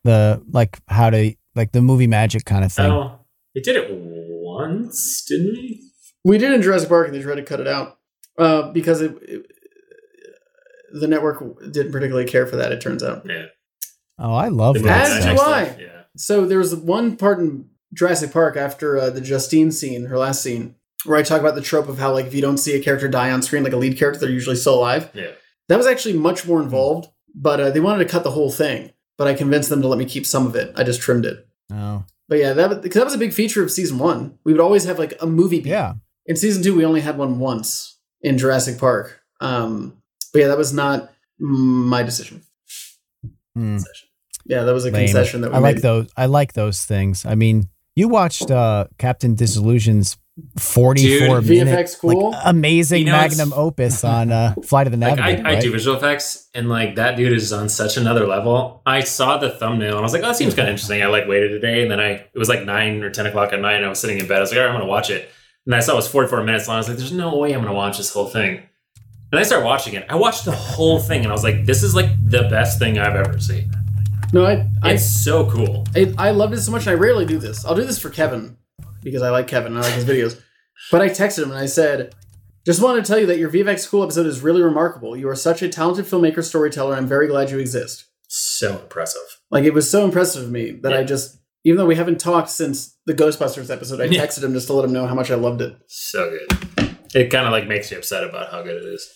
The like how to like the movie magic kind of thing. Oh, they did it once, didn't they? We did in Jurassic Park and they tried to cut it out uh, because it, it- the network didn't particularly care for that. It turns out. Yeah. Oh, I love The that. As do I. Yeah. So there was one part in Jurassic Park after uh, the Justine scene, her last scene, where I talk about the trope of how like if you don't see a character die on screen, like a lead character, they're usually still alive. Yeah. That was actually much more involved, but uh, they wanted to cut the whole thing. But I convinced them to let me keep some of it. I just trimmed it. Oh, But yeah, that because that was a big feature of season one. We would always have like a movie beat. yeah. In season two, we only had one once in Jurassic Park. Um, but yeah, that was not my decision. Hmm. Yeah, that was a Lame. concession that we I like made. those. I like those things. I mean, you watched uh, Captain Disillusion's forty-four Dude, minute VFX cool. like, amazing You know, magnum opus on uh, Flight of the Like Navigator. I, I right? do visual effects, and like that dude is on such another level. I saw the thumbnail and I was like, "Oh, that seems kind of interesting." I like waited a day, and then I it was like nine or ten o'clock at night, and I was sitting in bed. I was like, "All right, I'm gonna watch it." And I saw it was 44 minutes long. I was like, "There's no way I'm gonna watch this whole thing." And I started watching it. I watched the whole thing, and I was like, "This is like the best thing I've ever seen." No, I, I, It's so cool. I, I loved it so much, and I rarely do this. I'll do this for Kevin because I like Kevin and I like his videos. But I texted him and I said, "Just wanted to tell you that your VFX Cool episode is really remarkable. You are such a talented filmmaker, storyteller. I'm very glad you exist. So impressive. Like it was so impressive to me that I just, even though we haven't talked since the Ghostbusters episode, I texted him just to let him know how much I loved it. So good. It kind of like makes you upset about how good it is.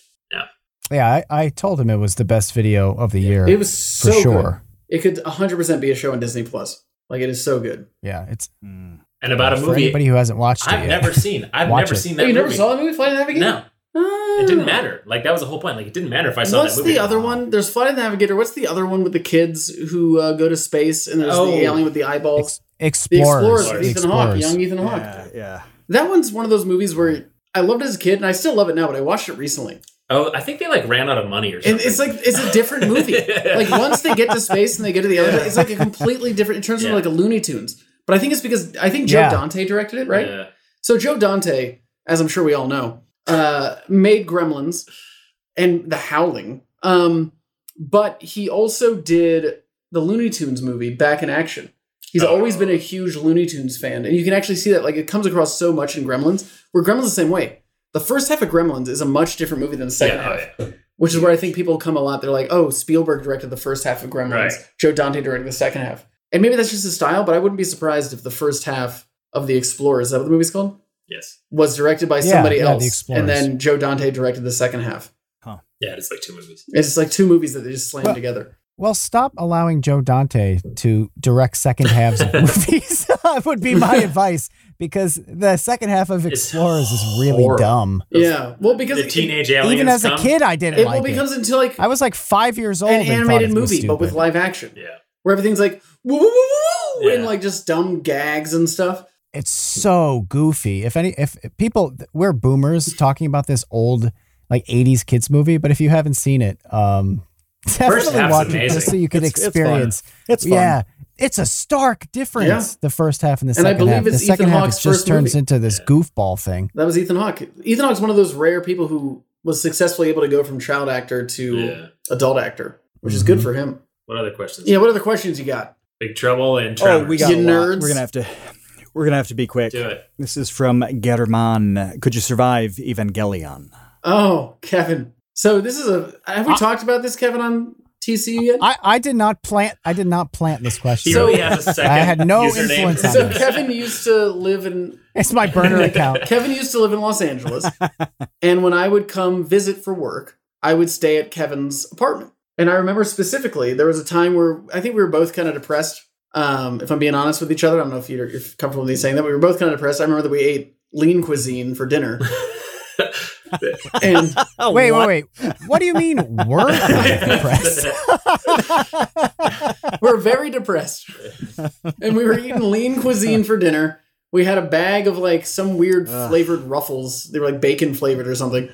Yeah, I, I told him it was the best video of the year It was for so sure. good. It could 100% be a show on Disney Plus. Like it is so good. Yeah, it's Mm. And about a for movie anybody who hasn't watched it I've yet. never seen. I've never it. seen Oh, that. you never saw the movie Flight of the Navigator? No, it didn't matter. Like that was the whole point. Like it didn't matter if I saw What's that movie. What's the other one? There's Flight of the Navigator. What's the other one with the kids who uh, go to space and there's Oh. the alien with the eyeballs? Ex- the Explorers. Explorers with Ethan Hawke, young Ethan Hawke. Yeah, yeah. That one's one of those movies where I loved it as a kid and I still love it now, but I watched it recently. Oh, I think they like ran out of money or something. And it's like it's a different movie. like once they get to space and they get to the other, it's like a completely different. It turns Yeah. into like a Looney Tunes. But I think it's because I think Joe Yeah. Dante directed it, right? Yeah. So Joe Dante, as I'm sure we all know, uh, made Gremlins and The Howling. Um, but he also did the Looney Tunes movie Back in Action. He's Oh. always been a huge Looney Tunes fan, and you can actually see that. Like it comes across so much in Gremlins. Where Gremlins the same way. The first half of Gremlins is a much different movie than the second Yeah, oh, half, yeah. which is where I think people come a lot. They're like, "Oh, Spielberg directed the first half of Gremlins. Right. Joe Dante directed the second half." And maybe that's just his style, but I wouldn't be surprised if the first half of The Explorers, is that what the movie's called? Yes. was directed by Yeah, somebody yeah, The else, Explorers. and then Joe Dante directed the second half. Huh. Yeah, it's like two movies. It's just like two movies that they just slammed Well- together. Well, stop allowing Joe Dante to direct second halves of movies. That would be my advice because the second half of It's Explorers is really horrible. dumb. Yeah, well, because the it, teenage aliens Even as a kid, I didn't it, like well it. until like I was like five years old. an animated it movie, but with live action, Yeah. where everything's like woo woo woo woo, Yeah. and like just dumb gags and stuff. It's so goofy. If any, if people, we're boomers talking about this old like '80s kids movie, but if you haven't seen it, um, definitely half's watch it just so you can It's- it's fun. experience. It's fun. Yeah, it's a stark difference. Yeah. The first half and the And I second believe half. The it's second Ethan half it Hawke's just first turns movie. into this goofball thing. That was Ethan Hawke. Ethan Hawke's one of those rare people who was successfully able to go from child actor to Yeah. adult actor, which is Mhm. good for him. What other questions? Yeah, what other questions you got? Big Trouble and Oh, we got You a lot. nerds. We're gonna have to. We're gonna have to be quick. Do it. This is from German. Could you survive Evangelion? Oh, Kevin. So this is a. Have we I- talked about this, Kevin, on TCU yet? I, I did not plant. I did not plant this question. So- really has a second. I had no username. influence on so this. Kevin used to live in it's my burner account. Kevin used to live in Los Angeles, and when I would come visit for work, I would stay at Kevin's apartment. And I remember specifically there was a time where I think we were both kind of depressed. Um, if I'm being honest with each other, I don't know if you're, you're comfortable with me saying that. We were both kind of depressed. I remember that we ate lean cuisine for dinner, and Wait, wait, wait. What do you mean we're depressed? we're very depressed. and we were eating lean cuisine for dinner. We had a bag of like some weird Ugh. flavored ruffles. They were like bacon flavored or something.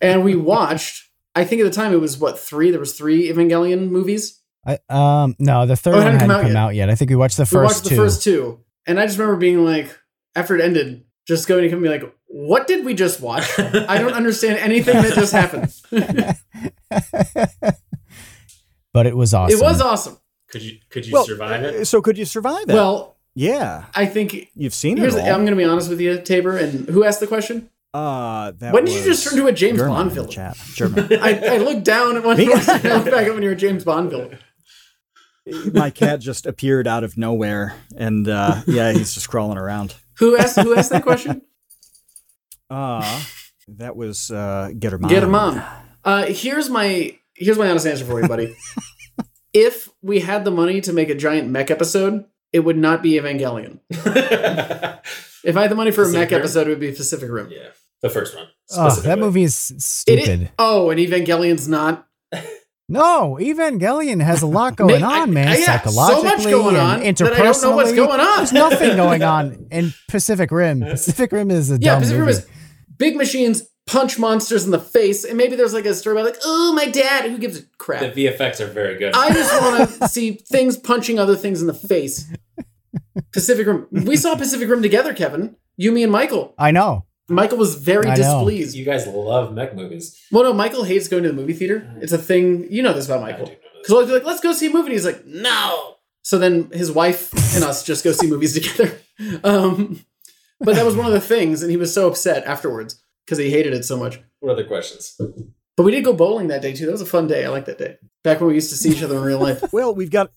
and we watched. I think at the time it was what three? There was three Evangelion movies. I, um, no, the third Oh, it one hadn't hadn't come out come yet. out yet. I think we watched the we first watched the two. first two, and I just remember being like, after it ended, just going to come and be like, "What did we just watch? I don't understand anything that just happened." but it was awesome. It was awesome. Could you could you Well, survive it? uh, So could you survive it? Well, yeah, I think you've seen here's. it. All. I'm going to be honest with you, Tabor. And who asked the question? Uh, that When did you just turn to a James German Bond in the villain? Chat. German. I, I looked down at one Me? point and I looked back up when you were James Bond villain. My cat just appeared out of nowhere, and uh, yeah, he's just crawling around. Who asked? Who asked that question? Uh, that was uh, get her mom. Get a mom. Uh, here's my here's my honest answer for you, buddy. if we had the money to make a giant mech episode, it would not be Evangelion. If I had the money for a mech Rim? episode, it would be Pacific Rim. yeah, the first one. Oh, that movie is It stupid. is- oh, and Evangelion's not. No, Evangelion has a lot going I- on, man. I- yeah, so Psychologically much going on and that I don't know what's interpersonally. going on. There's nothing going on in Pacific Rim. Pacific Rim is a Yeah, dumb Pacific Rim is big machines punch monsters in the face, and maybe there's like a story about like, oh, my dad. Who gives a crap? The VFX are very good. I just want to see things punching other things in the face. Pacific Rim. We saw Pacific Rim together, Kevin. You, me, and Michael. I know. Michael was very I know. displeased. you guys love mech movies. Well, no, Michael hates going to the movie theater. It's a thing. You know this about Michael. Because we'll be like, let's go see a movie. And he's like, no. So then his wife and us just go see movies together. Um, but that was one of the things, and he was so upset afterwards because he hated it so much. What other questions? But we did go bowling that day too. That was a fun day. I like that day. Back when we used to see each other in real life. Well, we've got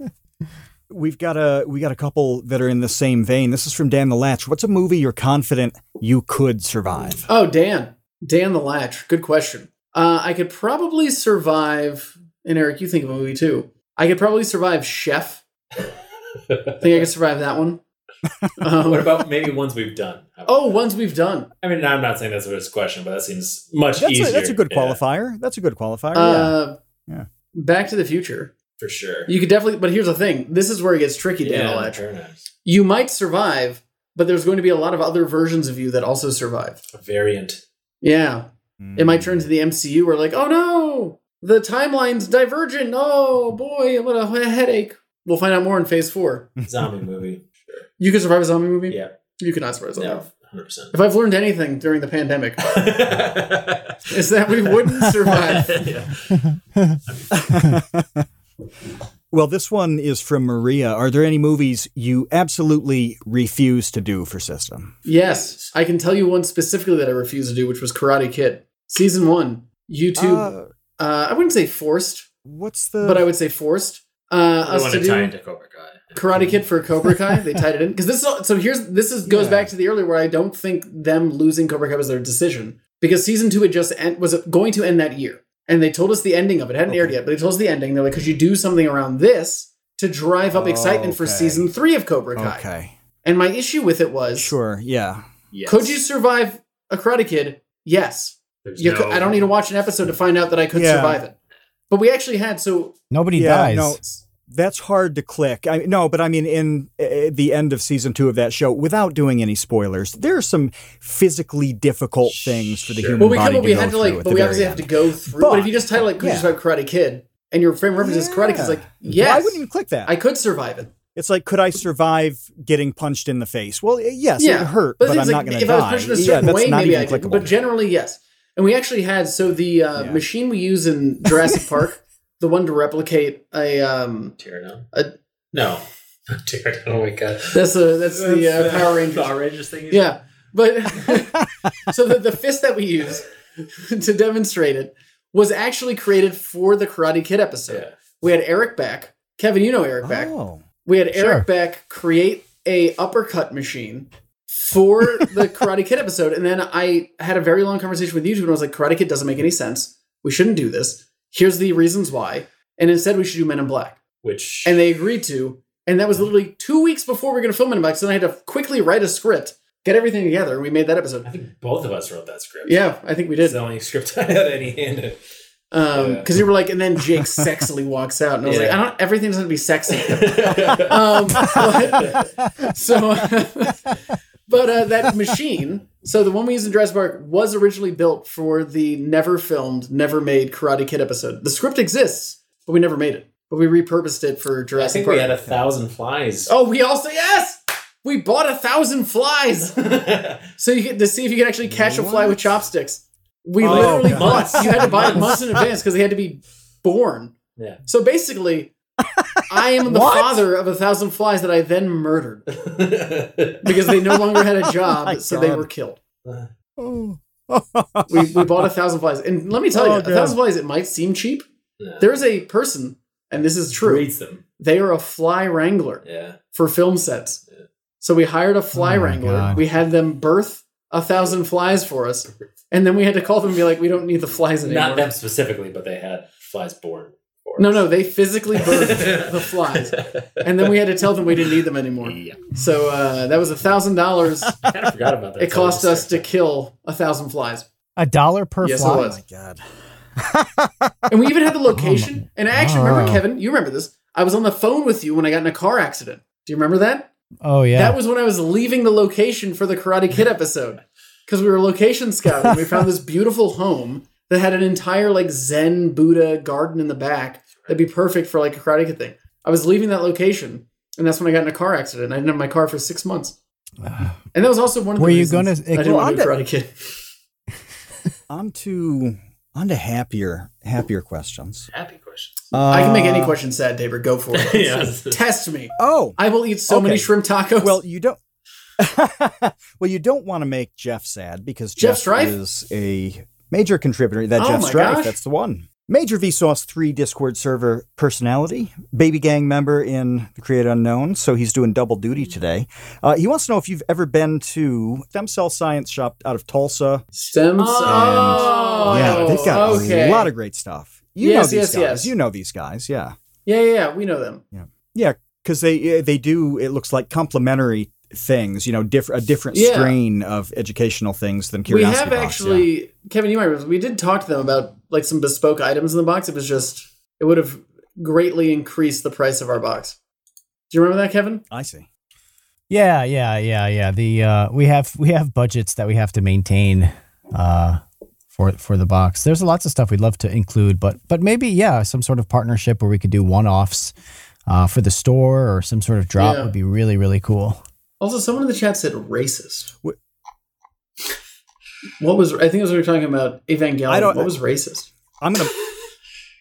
we've got a we got a couple that are in the same vein. This is from Dan the Latch. What's a movie you're confident you could survive? Oh, Dan. Dan the Latch. Good question. Uh, I could probably survive, and Eric, you think of a movie too. I could probably survive Chef. I think I could survive that one. Um, what about maybe ones we've done? oh, ones we've done. I mean, I'm not saying that's a risk question, but that seems much That's easier. a, that's a good Yeah, qualifier. That's a good qualifier. yeah. Uh, Yeah. Back to the Future. For sure. You could definitely, but here's the thing. This is where it gets tricky, Dan yeah, Latch. You might survive, but there's going to be a lot of other versions of you that also survive. A variant. Yeah. It Mm. might turn to the MCU where like, oh no, the timeline's divergent. Oh boy, what a headache. We'll find out more in phase four. Zombie movie. Sure. You could survive a zombie movie? Yeah. You could not survive a zombie No. Hundred percent. If I've learned anything during the pandemic, is that we wouldn't survive. well, this one is from Maria. Are there any movies you absolutely refuse to do for CYSTM? Yes, I can tell you one specifically that I refuse to do, which was Karate Kid. Season one, YouTube. Uh, Uh, I wouldn't say forced, what's the? but I would say forced. Uh, I us want to to tie do into Cobra Kai. Karate Kid for Cobra Kai. They tied it in because this. Is, so here's this is goes Yeah. back to the earlier where I don't think them losing Cobra Kai was their decision because season two had just end, was going to end that year, and they told us the ending of it. it hadn't aired yet, but they told us the ending. They're like, could you do something around this to drive up Oh, excitement for season three of Cobra Kai? Okay, And my issue with it was, sure, yeah. Yes. could you survive a Karate Kid? Yes. You no- could, I don't need to watch an episode to find out that I could Yeah. survive it. But we actually had so Nobody Yeah, dies. no. That's hard to click. I no, but I mean, in uh, the end of season two of that show, without doing any spoilers, there are some physically difficult things for the Sure. human well we body could but we had to like but we obviously have to go through but, But- if you just title like could you yeah. survive Karate Kid and your frame reference is Karate Kid, it's like yes Why wouldn't you click that? I could survive it. It's like, could I survive getting punched in the face? Well, yes, yeah, it hurt, the but, I'm is, not going to if die. I was pushing a yeah, certain that's way, not maybe even I could. clickable. But generally, yes. And we actually had so the uh, Yeah. machine we use in Jurassic Park, the one to replicate a um, Tear down? A- no. Tear down. Oh my god. that's a that's the uh, Power Rangers. Power Rangers thing. Yeah, but so the, the fist that we use to demonstrate it was actually created for the Karate Kid episode. Yeah. We had Eric Beck. Kevin, you know Eric Beck. Oh, We had Sure. Eric Beck create a uppercut machine for the Karate Kid episode, and then I had a very long conversation with YouTube, and I was like, "Karate Kid doesn't make any sense. We shouldn't do this. Here's the reasons why." And instead, we should do Men in Black, Which and they agreed to. And that was literally two weeks before we were going to film Men in Black, so then I had to quickly write a script, get everything together, and we made that episode. I think both of us wrote that script. Yeah, I think we It's did. the only script I had any hand in. Um, Yeah. because you were like, and then Jake sexily walks out, and I was like, Yeah. I don't. Everything doesn't have to be sexy. um, but- so, But uh, that machine, so the one we used in Jurassic Park, was originally built for the never filmed, never made Karate Kid episode. The script exists, but we never made it. But we repurposed it for I Jurassic think Park. we had a thousand flies. oh, we also yes, we bought a thousand flies, so you get to see if you can actually catch a fly with chopsticks. We Oh, literally God. bought. You had to buy it months in advance because they had to be born. yeah. So basically, I am the What? father of a thousand flies that I then murdered because they no longer had a oh job, my so they were killed. Oh. We, we bought a thousand flies, and let me tell oh, you, Oh, a thousand flies. It might seem cheap. Yeah. There's a person, and this is true. Breeds them. They are a fly wrangler Yeah. for film sets. Yeah. So we hired a fly Oh, wrangler. God. We had them birth a thousand flies for us, and then we had to call them and be like, "We don't need the flies anymore." Not them specifically, but they had flies born. For No, no, they physically birthed the flies, and then we had to tell them we didn't need them anymore. Yeah. So uh, that was a thousand dollars. I kind of forgot about that. It cost us to kill a thousand flies, A dollar per Yes, it fly. was. my God. and we even had the location. And I actually remember, Oh. Kevin, you remember this? I was on the phone with you when I got in a car accident. Do you remember that? Oh yeah. That was when I was leaving the location for the Karate Kid episode because we were location scouting. we found this beautiful home that had an entire like Zen Buddha garden in the back that'd be perfect for like a Karate Kid thing. I was leaving that location, and that's when I got in a car accident. I didn't have my car for six months, and that was also one of the Were you gonna- I didn't Well, want to do I'm Karate Kid. On to on to happier happier questions. Happy questions. I can make any Uh, question sad, Tabor. Go for it. yes. Test me. Oh, I will eat so Okay. many shrimp tacos. well, you don't. well, you don't want to make Jeff sad because Jeff Jeff, is a major contributor. That Oh Jeff Strife, gosh. that's the one. Major Vsauce 3 Discord server personality, baby gang member in the Create Unknown, so he's doing double duty today. Uh, he wants to know if you've ever been to Stem Cell Science Shop out of Tulsa. stem cells. Oh, yeah, they've got okay. a lot of great stuff. You Yes, know these yes, guys. yes. You know these guys, yeah. Yeah, yeah, yeah. We know them. Yeah, because they they do. It looks like complementary things. You know, diff- a different Yeah. strain of educational things than Curiosity we Curiosity have Box, yeah. actually, Kevin. You might remember, we did talk to them about like some bespoke items in the box. It was just it would have greatly increased the price of our box. Do you remember that, Kevin? I see. Yeah, yeah, yeah, yeah. The uh, we have we have budgets that we have to maintain uh, for for the box. There's lots of stuff we'd love to include, but but maybe yeah, some sort of partnership where we could do one offs uh, for the store or some sort of drop Yeah. would be really really cool. Also, someone in the chat said racist. What- What was I think it was we were talking about Evangelion. I don't- what was racist? I'm gonna.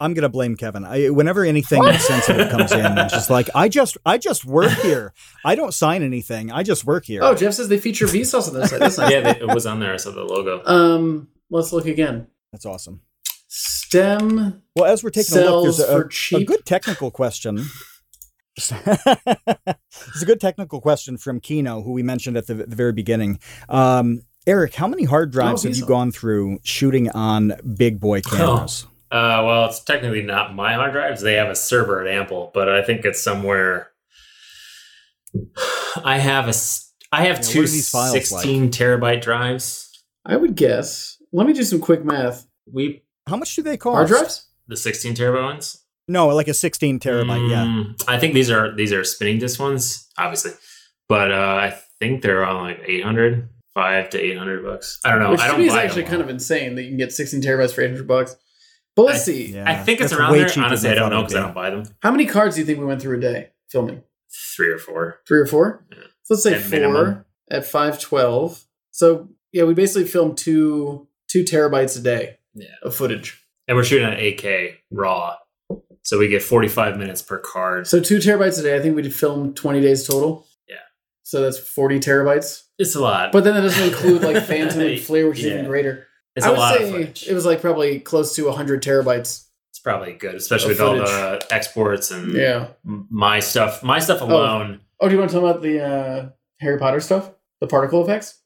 I'm gonna blame Kevin. I, whenever anything sensitive comes in, it's just like I just I just work here. I don't sign anything. I just work here. Oh, Jeff says they feature Vsauce on their site. That's nice. yeah, they, it was on there. I saw the logo. Um, let's look again. That's awesome. Stem Well, as we're taking a look, there's a, for a good technical question. It's a good technical question from Kino, who we mentioned at the, the very beginning. Um, Eric, how many hard drives Oh, have you Visa. gone through shooting on big boy cameras? Uh, well, it's technically not my hard drives. They have a server at Ample, but I think it's somewhere. I have a I have Yeah, two are these files 16 terabyte drives. I would guess. Let me do some quick math. We How much do they cost? Hard drives? the 16 terabyte ones. No, like a 16 terabyte. Yeah. Mm, I think these are these are spinning disk ones, obviously, but uh, I think they're on like 800, five to 800 bucks. I don't know. Which I to don't is buy actually them kind of insane that you can get 16 terabytes for 800 bucks. But let's I- see. Yeah. I think it's That's around way there. Honestly, I don't know because I don't buy them. How many cards do you think we went through a day filming? Three or four. Three or four? Yeah. So let's say At four minimum. at 512. So yeah, we basically filmed two two terabytes a day Yeah. of footage. And we're shooting at 8K raw, so we get 45 minutes per card. So two terabytes a day. I think we'd film 20 days total. Yeah. So that's 40 terabytes. It's a lot, But then that doesn't include like Phantom and Flare, which is even greater. it's I a would lot say footage. it was like probably close to 100 terabytes. It's probably good, especially with all the exports and Yeah. my stuff. My stuff alone. Oh, do you want to talk about the uh, Harry Potter stuff? The particle effects?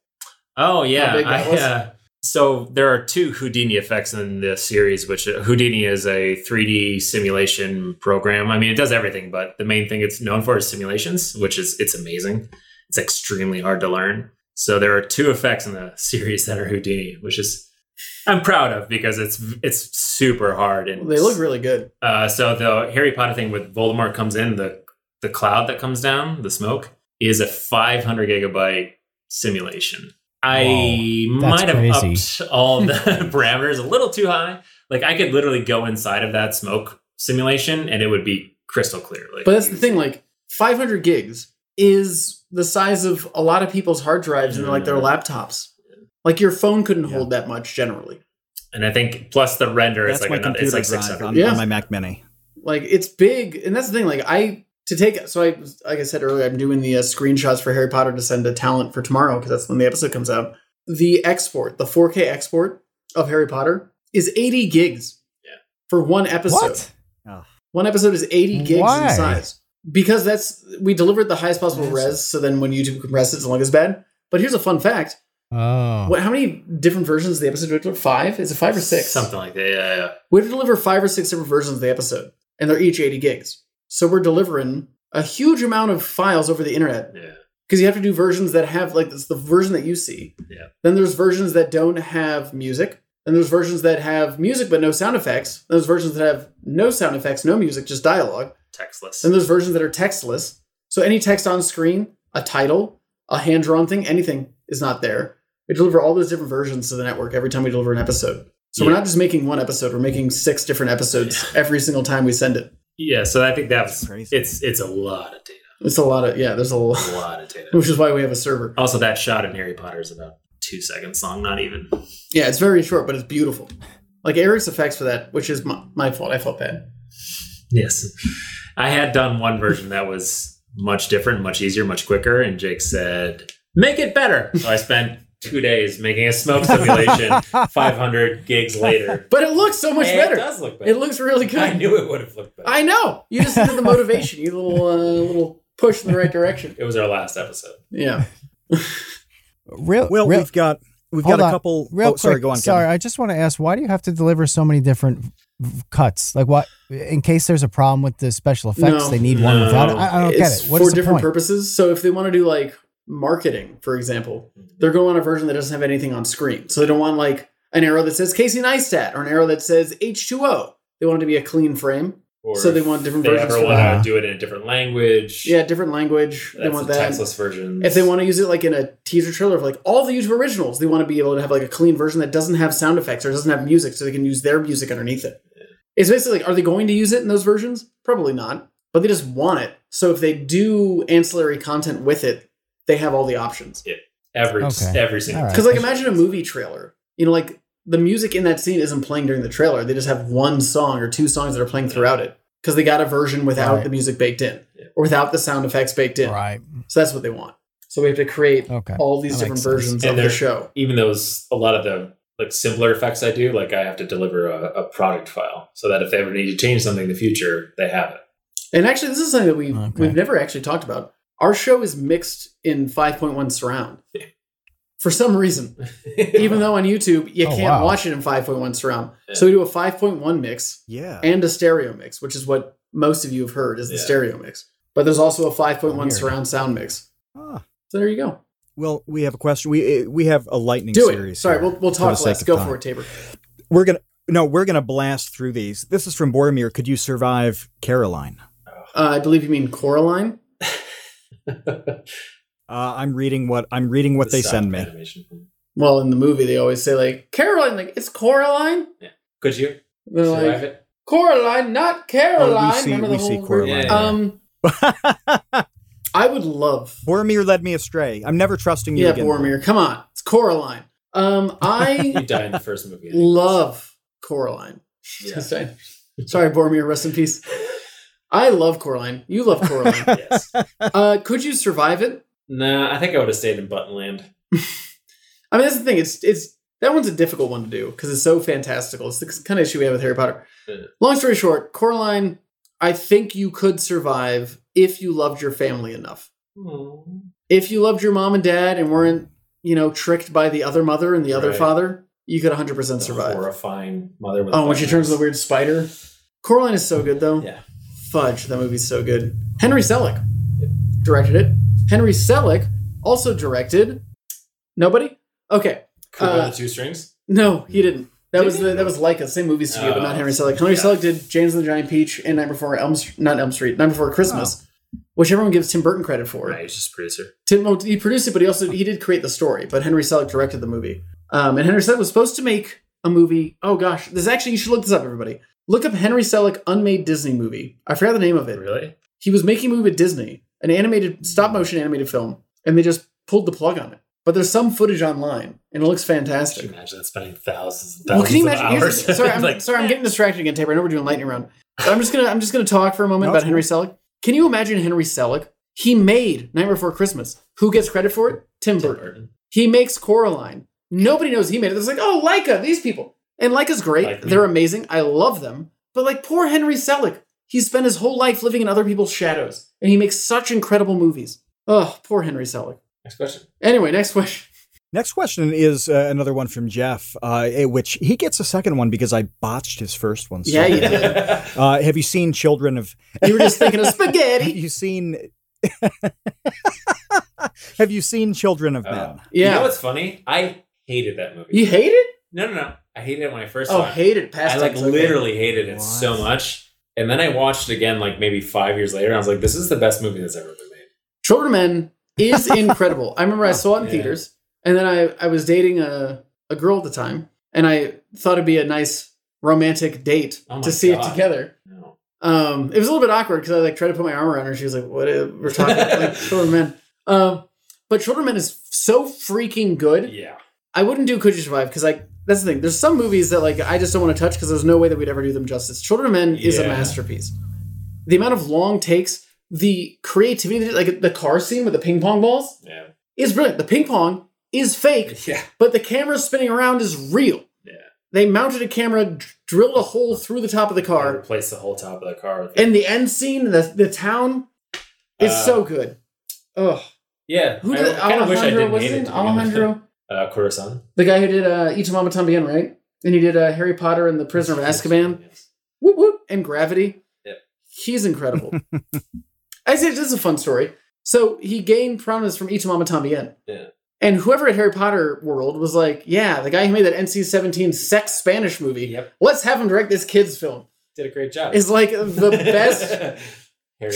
Oh, yeah, I, uh, so there are two Houdini effects in the series, which uh, Houdini is a 3D simulation program. I mean, it does everything, but the main thing it's known for is simulations, which is it's amazing. It's extremely hard to learn. So there are two effects in the series that are Houdini, which is I'm proud of because it's it's super hard and They look really good. Uh, so the Harry Potter thing with Voldemort comes in, the the cloud that comes down, the smoke, is a 500 gigabyte simulation. I Whoa, might have crazy. upped all the parameters a little too high. Like I could literally go inside of that smoke simulation and it would be crystal clear. Like, But that's the thing, like 500 gigs is the size of a lot of people's hard drives and like their mm-hmm. laptops. Like your phone couldn't Yeah. hold that much generally. And I think plus the render is like my another, computer it's like drive 600. on, Yeah. on my Mac Mini. Like it's big, and that's the thing. Like I to take so I like I said earlier, I'm doing the uh, screenshots for Harry Potter to send to talent for tomorrow because that's when the episode comes out. The export, the 4K export of Harry Potter is 80 gigs. Yeah. For one episode. What? Oh. One episode is 80 gigs Why? in size. Because that's we delivered the highest possible Massive. res, so then when YouTube compresses, it's long as bad. But here's a fun fact: Oh. what? How many different versions of the episode do we deliver? Five? Is it five or six? Something like that. Yeah, yeah. We have to deliver five or six different versions of the episode, and they're each 80 gigs. So we're delivering a huge amount of files over the internet Yeah. because you have to do versions that have like this the version that you see. Yeah. Then there's versions that don't have music. Then there's versions that have music but no sound effects. Then there's versions that have no sound effects, no music, just dialogue. Textless. Then there's versions that are textless. So any text on screen, a title, a hand drawn thing, anything is not there. We deliver all those different versions to the network every time we deliver an episode. So we're not just making one episode, we're making six different episodes every single time we send it. Yeah, so I think that's That's crazy. it's it's a lot of data. It's a lot of yeah, there's a A lot lot of data. which is why we have a server. Also, that shot in Harry Potter is about two seconds long, not even. Yeah, it's very short, but it's beautiful. Like Eric's effects for that, which is my, my fault. I felt bad. Yes. I had done one version that was much different, much easier, much quicker, and Jake said, make it better. So I spent two days making a smoke simulation 500 gigs later. But it looks so much And better. It does look better. It looks really good. I knew it would have looked better. I know. You just did the motivation. You little uh, little push in the right direction. it was our last episode. Yeah. Real, Well, real, we've got we've got a couple. real oh, quick. sorry, go on. Sorry, Kevin. I just want to ask, why do you have to deliver so many different cuts? Like, what in case there's a problem with the special effects, No. they need one No. without it. I, I don't it's get it. What for is the different point? purposes. So if they want to do like marketing, for example, mm-hmm. they're going on a version that doesn't have anything on screen. So they don't want like an arrow that says Casey Neistat or an arrow that says H2O. They want it to be a clean frame. Or So they want different they versions ever want to do it in a different language. Yeah, different language. they want the that. textless version. If they want to use it like in a teaser trailer of like all the YouTube originals, they want to be able to have like a clean version that doesn't have sound effects or doesn't have music, so they can use their music underneath it. It's basically like, are they going to use it in those versions? Probably not, but they just want it. So if they do ancillary content with it, they have all the options. Yeah. every Okay. every single All right. Because like imagine a movie trailer, you know, like the music in that scene isn't playing during the trailer. They just have one song or two songs that are playing throughout it because they got a version without Right. the music baked in or without the sound effects baked in. Right. So that's what they want. So we have to create Okay. all these That different makes sense. versions And of the show. even those a lot of the like simpler effects I do, like I have to deliver a, a product file so that if they ever need to change something in the future, they have it. And actually, this is something that we Okay. we've never actually talked about. Our show is mixed in 5.1 surround. For some reason, even though on YouTube you Oh, can't wow. watch it in 5.1 surround, so we do a 5.1 mix Yeah. and a stereo mix, which is what most of you have heard is the Yeah. stereo mix. But there's also a 5.1 Weird. surround sound mix. Ah. So there you go. Well, we have a question. We we have a lightning Do series. it. Sorry, here we'll, we'll talk the sake less. Go time. for it, Tabor. We're gonna no, we're gonna blast through these. This is from Boromir. Could you survive Caroline? Uh, I believe you mean Coraline. Uh, I'm reading what I'm reading what The they send me. animation Well, in the movie, they always say like Caroline, like it's Coraline. Yeah, Could you They're survive like it? Coraline, not Caroline. Oh, see- Remember we see Coraline. Yeah. Um, I would love. Boromir led me astray. I'm never trusting you Yeah, again. Boromir, come on, it's Coraline. Um, You I die in the first movie. I love Coraline. Yeah. Just saying. Sorry, Boromir, rest in peace. I love Coraline. You love Coraline. yes. uh, could you survive it? Nah, I think I would have stayed in Buttonland. I mean, that's the thing. It's it's that one's a difficult one to do because it's so fantastical. It's the kind of issue we have with Harry Potter. Long story short, Coraline, I think you could survive if you loved your family enough. If you loved your mom and dad and weren't, you know, tricked by the other mother and the other Right. father, you could 100% The survive. horrifying mother with Oh, when she turns into a weird spider. Coraline is so good though. Yeah. Fudge, that movie's so good. Henry Selick directed it. Henry Selick also directed. Nobody? Okay. Cool uh, the two strings. No, he didn't. That Did was he? the that was Laika, same movie studio, but Oh, not Henry Selick. Henry yeah. Selick did James and the Giant Peach and Night Before Elm, Str- not Elm Street, Night Before Christmas. which everyone gives Tim Burton credit for. Right, he's just a producer. Tim well, he produced it, but he also he did create the story. But Henry Selick directed the movie. Um, and Henry Selick was supposed to make a movie. Oh gosh, this actually you should look this up, everybody. Look up Henry Selick unmade Disney movie. I forgot the name of it. Really? He was making a movie with Disney, an animated stop motion animated film, and they just pulled the plug on it. But there's some footage online, and it looks fantastic. Can you imagine spending thousands and Well, thousands can you of imagine? here's hours? sorry, I'm, Like, sorry, I'm getting distracted again, Tabor. I know we're doing lightning round. But I'm just gonna I'm just gonna talk for a moment No, about Henry Selick. Can you imagine Henry Selick? He made Nightmare Before Christmas. Who gets credit for it? Tim Tim Burton. Burton. He makes Coraline. Nobody knows he made it. It's like, oh, Laika, these people. And Laika's great. Like. They're amazing. I love them. But like poor Henry Selick, he spent his whole life living in other people's shadows, and he makes such incredible movies. Oh, poor Henry Selick. Next question. Anyway, next question. Next question is uh, another one from Jeff, uh, eh, which he gets a second one because I botched his first one. So, Yeah, you did. Uh, have you seen Children of? You were just thinking of Have spaghetti. you seen? have you seen Children of Men? Uh, You Yeah. know what's funny? I hated that movie. You hate it? No, no, no. I hated it when I first Oh, saw it. hate it. Past I like tense, okay. literally hated it What? so much. And then I watched it again, like maybe five years later. And I was like, this is the best movie that's ever been made. Children of Men is incredible. I remember I saw it in Yeah. theaters, and then I, I was dating a, a girl at the time, and I thought it'd be a nice romantic date Oh my to see it God. together. No. Um, it was a little bit awkward because I like tried to put my arm around her. She was like, "What? uh, We're talking about?" like Children of Men." Um, but Children of Men is so freaking good. Yeah. I wouldn't do Could You Survive because like that's the thing. There's some movies that like I just don't want to touch because there's no way that we'd ever do them justice. Children of Men is a masterpiece. The amount of long takes, the creativity, like the car scene with the ping pong balls Yeah. is brilliant. The ping pong is fake, Yeah. but the camera spinning around is real. Yeah. They mounted a camera, d- drilled a hole through the top of the I car, replaced the whole top of the car and the end scene, the the town, is Uh, so good. Ugh. Yeah. Who I did kind of wish I didn't hate it. Alejandro? Uh, Cuarón. The guy who did uh, Y Tu Mamá También, right? And he did uh, Harry Potter and the Prisoner of Azkaban. Yes. Whoop whoop. And Gravity. Yep. He's incredible. I said this is a fun story. So he gained prominence from Y Tu Mamá También. Yeah. And whoever at Harry Potter World was like, yeah, the guy who made that NC-17 sex Spanish movie, Yep. let's have him direct this kid's film. Did a great job. Is like the best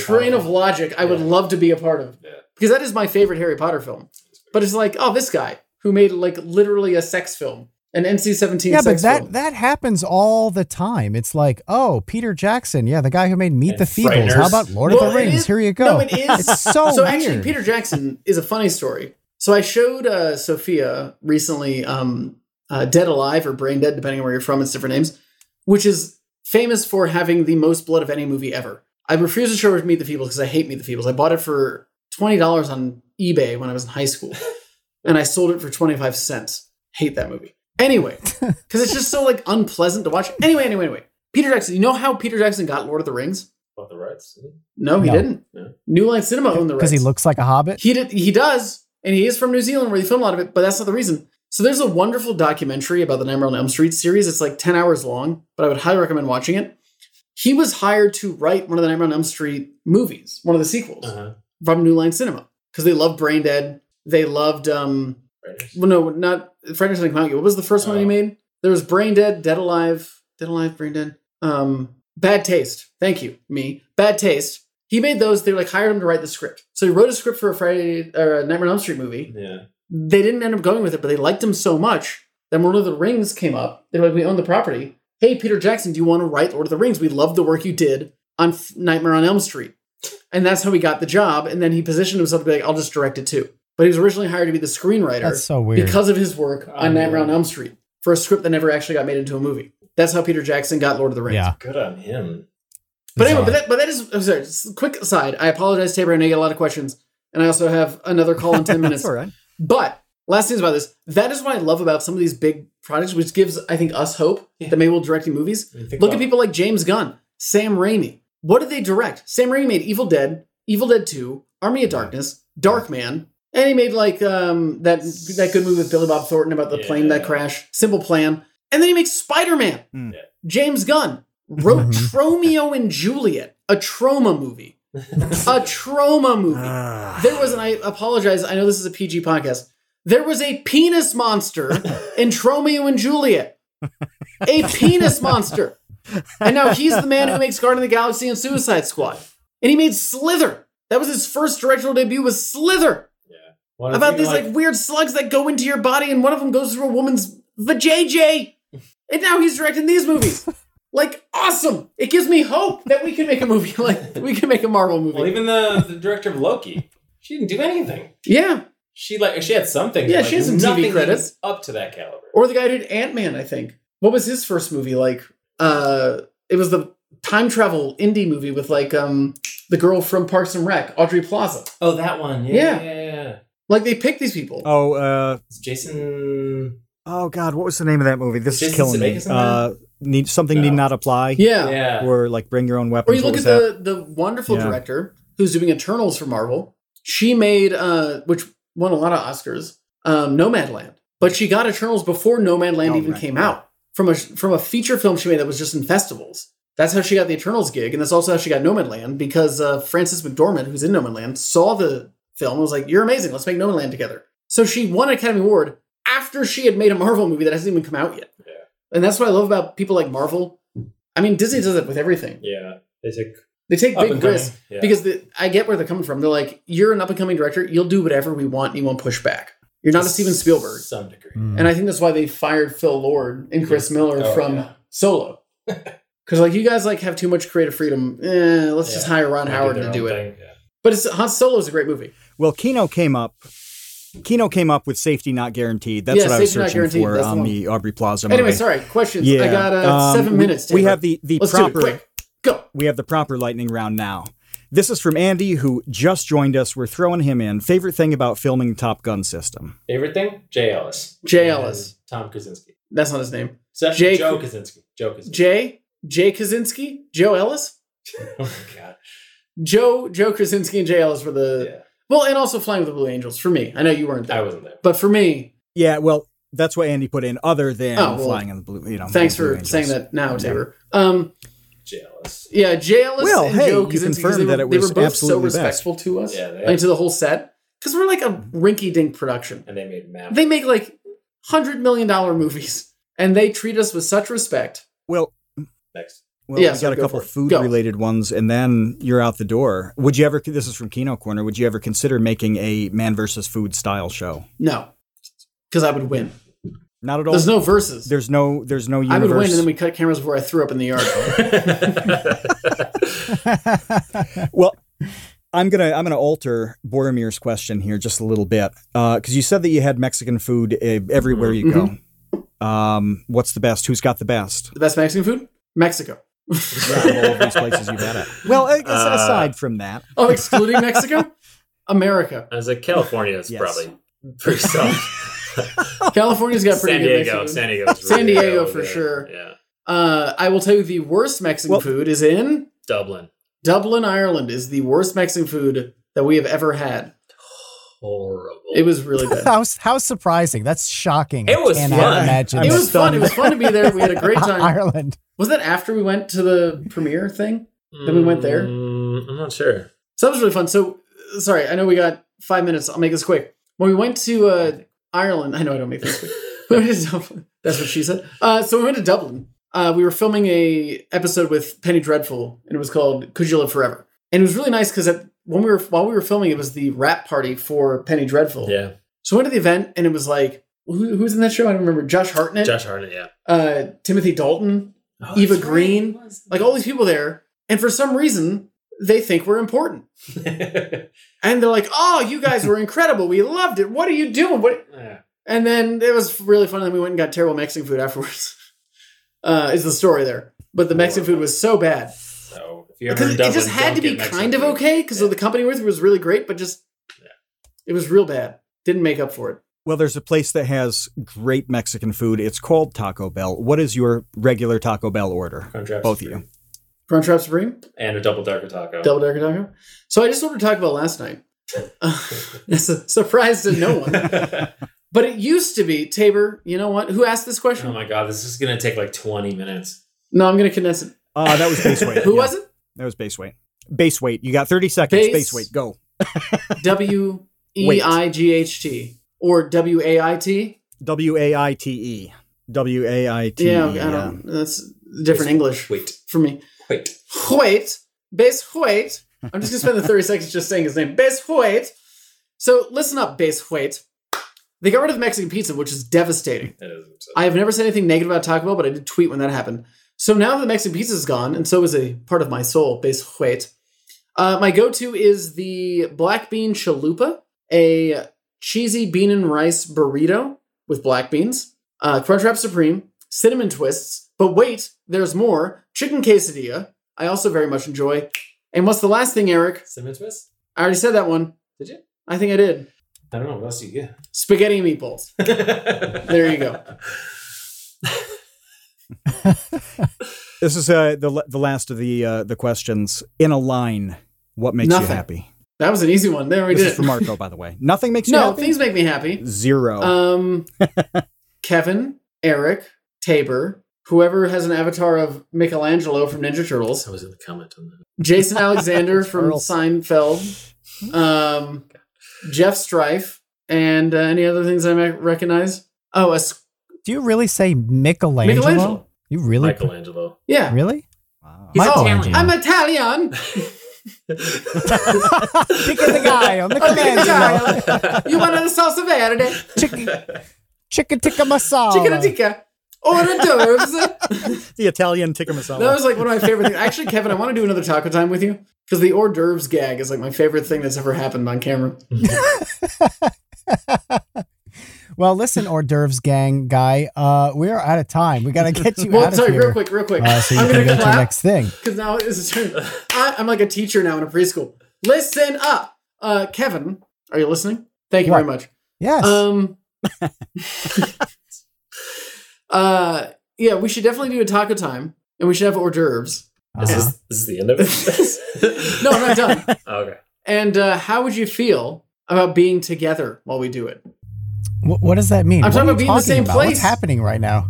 train Potter. of logic I would love to be a part of. Yeah. Because that is my favorite Harry Potter film. But it's like, oh, this guy who made like literally a sex film, an NC-17 Yeah, but that film. that happens all the time. It's like, oh, Peter Jackson, yeah, the guy who made Meet And the Feebles. How about Lord Well, of the Rings? is- Here you go. No, it is. It's so, so weird. actually, Peter Jackson is a funny story. So I showed uh, Sophia recently um, uh, Dead Alive or Brain Dead, depending on where you're from. It's different names, which is famous for having the most blood of any movie ever. I refuse to show her Meet the Feebles because I hate Meet the Feebles. I bought it for twenty dollars on eBay when I was in high school, and I sold it for twenty five cents. Hate that movie. Anyway, because it's just so like unpleasant to watch. Anyway, anyway, anyway. Peter Jackson. You know how Peter Jackson got Lord of the Rings? Bought the rights. No, he No. didn't. No. New Line Cinema owned the rights. because he looks like a hobbit. He did. He does, and he is from New Zealand, where they film a lot of it. But that's not the reason. So there's a wonderful documentary about the Nightmare on Elm Street series. It's like ten hours long, but I would highly recommend watching it. He was hired to write one of the Nightmare on Elm Street movies, one of the sequels Uh-huh. from New Line Cinema, because they love Brain Dead. They loved um. Well, no, not Friday Night Come Out. What was the first one he Oh. made? There was Brain Dead, Dead Alive, Dead Alive, Brain Dead. Um, Bad Taste. Thank you, me. Bad Taste. He made those. They like hired him to write the script. So he wrote a script for a Friday or a Nightmare on Elm Street movie. Yeah. They didn't end up going with it, but they liked him so much that when Lord of the Rings came up, they were like, "We own the property. Hey, Peter Jackson, do you want to write Lord of the Rings? We love the work you did on F- Nightmare on Elm Street." And that's how he got the job. And then he positioned himself to be like, "I'll just direct it too." But he was originally hired to be the screenwriter That's so weird. because of his work on Nightmare on. Elm Street for a script that never actually got made into a movie. That's how Peter Jackson got Lord of the Rings. yeah. Good on him. But anyway, but that, but that is I'm sorry. just a quick aside. I apologize, Tabor. I know you get a lot of questions, and I also have another call in ten minutes. That's all right. But last things about this. That is what I love about some of these big projects, which gives I think us hope Yeah. that maybe we'll directing movies. I mean, Look at about- people like James Gunn, Sam Raimi. What did they direct? Sam Raimi made Evil Dead, Evil Dead Two, Army of Darkness, Darkman, and he made like um that that good movie with Billy Bob Thornton about the plane that Yeah. crashed, Simple Plan, and then he makes Spider Man. Yeah. James Gunn wrote Tromeo and Juliet, a Troma movie, a Troma movie. Ah. There was, and I apologize. I know this is a PG podcast. There was a penis monster in Tromeo and Juliet. A penis monster. And now he's the man who makes Guardian of the Galaxy and Suicide Squad. And he made Slither. That was his first directorial debut with Slither If about these like, weird slugs that go into your body, and one of them goes through a woman's vajayjay. And now he's directing these movies. like awesome! It gives me hope that we can make a movie like we can make a Marvel movie. Well, even the, the director of Loki, she didn't do anything. yeah, She like she had something. Yeah, but, she like, has some TV credits. up to that caliber. or the guy who did Ant Man. I think. What was his first movie like? Uh, it was the time travel indie movie with like um the girl from Parks and Rec, Aubrey Plaza. Oh, that one. Yeah. Yeah, yeah, yeah. Yeah. Like they pick these people. Oh, uh, It's Jason. oh God, what was the name of that movie? This is Jason killing me. Sudeikis in? Uh, need something No. need not apply. yeah. Yeah. Or like bring your own weapons. Or you What look at that? the the wonderful Yeah. director who's doing Eternals for Marvel. She made uh which won a lot of Oscars, um, Nomadland. But she got Eternals before Nomadland Oh, even right. came out. From a from a feature film she made that was just in festivals. That's how she got the Eternals gig, and that's also how she got Nomadland because uh, Frances McDormand, who's in Nomadland, saw the film and was like, "You're amazing. Let's make No Man Land together." So she won an Academy Award after she had made a Marvel movie that hasn't even come out yet. Yeah. And that's what I love about people like Marvel. I mean, Disney does it with everything. Yeah. They took They take big risks Yeah. because the, I get where they're coming from. They're like, "You're an up and coming director. You'll do whatever we want. and You won't push back. You're not a Steven Spielberg." To some degree. Mm. And I think that's why they fired Phil Lord and Chris Miller Oh, from yeah. Solo. Because like you guys like have too much creative freedom. Eh, let's just hire Ron Howard to own do it. thing, Yeah. But it's Han Solo is a great movie. Well, Kino came up. Kino came up with safety not guaranteed. That's Yeah, what I was Not searching Guaranteed, for that's the on one. the Aubrey Plaza Anyway, movie. sorry. Questions. Yeah, I got uh, um, seven we- minutes. We have the the Let's proper. do it quick. Go. We have the proper lightning round now. This is from Andy, who just joined us. We're throwing him in. Favorite thing about filming Top Gun system? Favorite thing? Jay Ellis. Jay And Ellis. Tom Kaczynski. That's not his name. So, Jay- Joe Kaczynski. Joe Kaczynski. Jay Jay Kaczynski, Joe Ellis, oh my god. Joe Joe Krasinski, and Jay Ellis were the Yeah. Well, and also Flying with the Blue Angels for me. I know you weren't there, I wasn't there. but for me, Yeah, well, that's what Andy put in. Other than Oh, well, flying in the blue, you know. thanks Blue for Angels. saying that now, Tabor. Um, Jay Ellis. yeah, Jay Ellis Well, and hey, Joe you confirmed they were, that it they were both so absolutely best. respectful to us, Yeah, they like to the whole set, because we're like a rinky-dink production. And they made Maverick. They make like hundred million dollar movies, and they treat us with such respect. Well, Next. Well, Yeah, we so got a go couple food Go. related ones, and then you're out the door. Would you ever? This is from Kino Corner. Would you ever consider making a man versus food style show? No, because I would win. Not at all. There's no verses. There's no. There's no I would win, and then we cut cameras before I threw up in the yard. Well, I'm gonna I'm gonna alter Boromir's question here just a little bit because you said that you had Mexican food uh, everywhere you Mm-hmm. go. Um, what's the best? Who's got the best? the best Mexican food? Mexico. Yeah, of all of these places you've had it. Well, a- Uh, aside from that, Oh, excluding Mexico? America. As a California is Yes. probably pretty soft. California's got pretty San good Diego, Mexican San food. Diego, San Diego for sure. Yeah, Uh, I will tell you the worst Mexican Well- food is in Dublin. Dublin, Ireland. Is the worst Mexican food that we have ever had. Horrible. It was really bad. How, how surprising. That's shocking. It was fun. imagine. it was fun. It was fun to be there. We had a great time. Ireland. Was that after we went to the premiere thing? Then we went there? Mm, I'm not sure. So that was really fun. So sorry, I know we got five minutes. I'll make this quick. When we went to uh, Ireland, I know I don't make things quick. We went to Dublin. That's what she said. Uh, so we went to Dublin. Uh, we were filming a episode with Penny Dreadful, and it was called "Could You Live Forever?" And it was really nice because when we were while we were filming, it was the wrap party for Penny Dreadful. Yeah, So we went to the event, and it was like, who, who's in that show? I don't remember. Josh Hartnett, Josh Hartnett. Yeah, uh, Timothy Dalton, Oh, Eva Green, like all these people there. And for some reason, they think we're important. And they're like, "Oh, you guys were incredible. We loved it. What are you doing?" What? yeah. And then it was really fun. And then we went and got terrible Mexican food afterwards. Uh, is the story there? But the Mexican food was so bad So if you ever because in it Dublin, just had to be kind of okay because Yeah. the company with was really great, but just Yeah. it was real bad. Didn't make up for it. well, there's a place that has great Mexican food. It's called Taco Bell. What is your regular Taco Bell order? Crunchwrap Both of Supreme. you. Crunchwrap Supreme, And a double darker taco. double decker taco. So I just ordered Taco Bell last night. Uh, it's a surprise to no one. But it used to be Tabor. You know what? Who asked this question? oh my god, this is gonna take like 20 minutes. No, I'm going to condense it. Uh, that was base weight. Who yeah. was it? That was base weight. Base weight. You got 30 seconds. Base- Base, weight. Go. W E I G H T or W A I T. W A I T E. W A I T E. Yeah, I don't. That's different English Wait, for me. wait. Wait, base wait. I'm just gonna spend the 30 seconds just saying his name. Base Hoyt. So listen up, Base Hoyt. They got rid of the Mexican pizza, which is devastating. That is. I have never said anything negative about Taco Bell, but I did tweet when that happened. So now that Mexican pizza is gone, and so is a part of my soul, Base Hoyt. Uh, my go-to is the black bean chalupa, a cheesy bean and rice burrito with black beans, uh, Crunchwrap Supreme, cinnamon twists. But wait, there's more. Chicken quesadilla. I also very much enjoy. And what's the last thing, Eric? Cinnamon twist? I already said that one. Did you? I think I did. I don't know. What else do you get? Spaghetti and meatballs. there you go. This is uh, the the last of the uh, the questions in a line. What makes you happy? That was an easy one. There we This did. is it. for Marco, by the way. Nothing makes you No, things make me happy. Zero. Um, Kevin, Eric, Tabor, whoever has an avatar of Michelangelo from Ninja Turtles, I was in the comment on that. Jason Alexander from Charles. Seinfeld, um, Jeff Strife, and uh, any other things I might recognize. Oh, a, s- Do you really say Michelangelo? Michelangelo. You really? Michelangelo. Yeah. Really? wow. He's Michelangelo. I'm Italian. Pick the guy on I'm Michelangelo. Italian. you want a salsa verde? Chicken, chicken tikka masala. Chicken tikka. Hors d'oeuvres. the Italian tikka masala. That was like one of my favorite things. Actually, Kevin, I want to do another taco time with you because the hors d'oeuvres gag is like my favorite thing that's ever happened on camera. Well, listen, hors d'oeuvres gang guy. Uh, we're out of time. We gotta get you Well, out of sorry, here. real quick, real quick. Uh, so you I'm can gonna go to the next thing. because now it's a turn. I, I'm like a teacher now in a preschool. Listen up, uh, Kevin. Are you listening? Thank you What? very much. Yes. Um, uh, yeah, we should definitely do a taco time, and we should have hors d'oeuvres. Uh-huh. this, this is the end of it? No, I'm not done. Oh, okay. And uh, how would you feel about being together while we do it? What, what does that mean? I'm What talking about being in the same about? place. What's happening right now?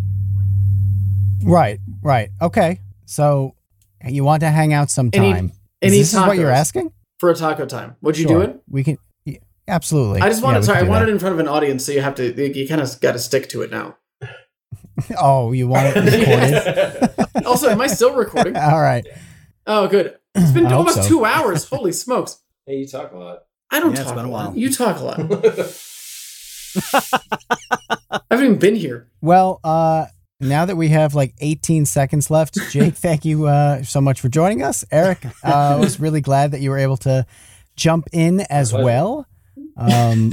Right, right. Okay. So you want to hang out sometime. Any- Is this is what you're asking? For a taco time, would you Sure. do it? We can. yeah, absolutely. I just Yeah, wanted. we sorry, I can do wanted it in front of an audience, so you have to. You, you kind of got to stick to it now. Oh, you want it recorded? Also, am I still recording? All right. Oh, good. It's been almost so. two hours. Holy smokes! hey, you talk a lot. I don't Yeah, talk a a lot. You talk a lot. I haven't even been here. Well, uh, now that we have like 18 seconds left, Jake, thank you uh, so much for joining us. Eric, uh, I was really glad that you were able to jump in as well. Um,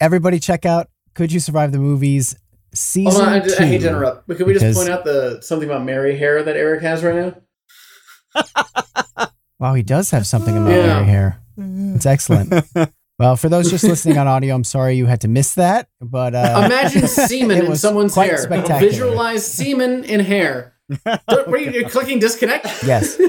everybody, check out Could You Survive the Movies season Hold on, I, two. I hate to interrupt, but could we just point out the something about Mary hair that Eric has right now? Wow, he does have something about Yeah. Mary hair. It's excellent. Well, for those just listening on audio, I'm sorry you had to miss that, but uh, Imagine semen in someone's quite hair. spectacular. Visualize semen in hair. Don't- Were you you're clicking disconnect? yes.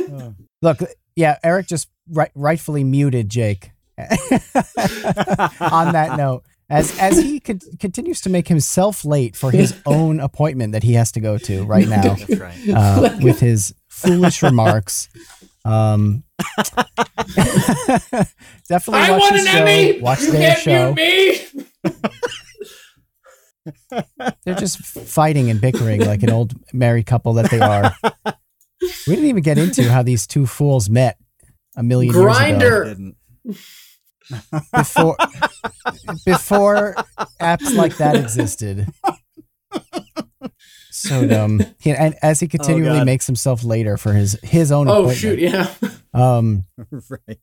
Look, yeah, Eric just right, rightfully muted Jake. On that note, as as he con- continues to make himself late for his own appointment that he has to go to right now, That's right. uh, with his foolish remarks. Um, definitely I watch want the an show. Emmy. Watch you their can't show. mute me. They're just fighting and bickering like an old married couple that they are. We didn't even get into how these two fools met a million years ago. Grindr. Before before apps like that existed. So dumb. He, and as he continually God. makes himself later for his his own Oh appointment, shoot! Yeah. um, right.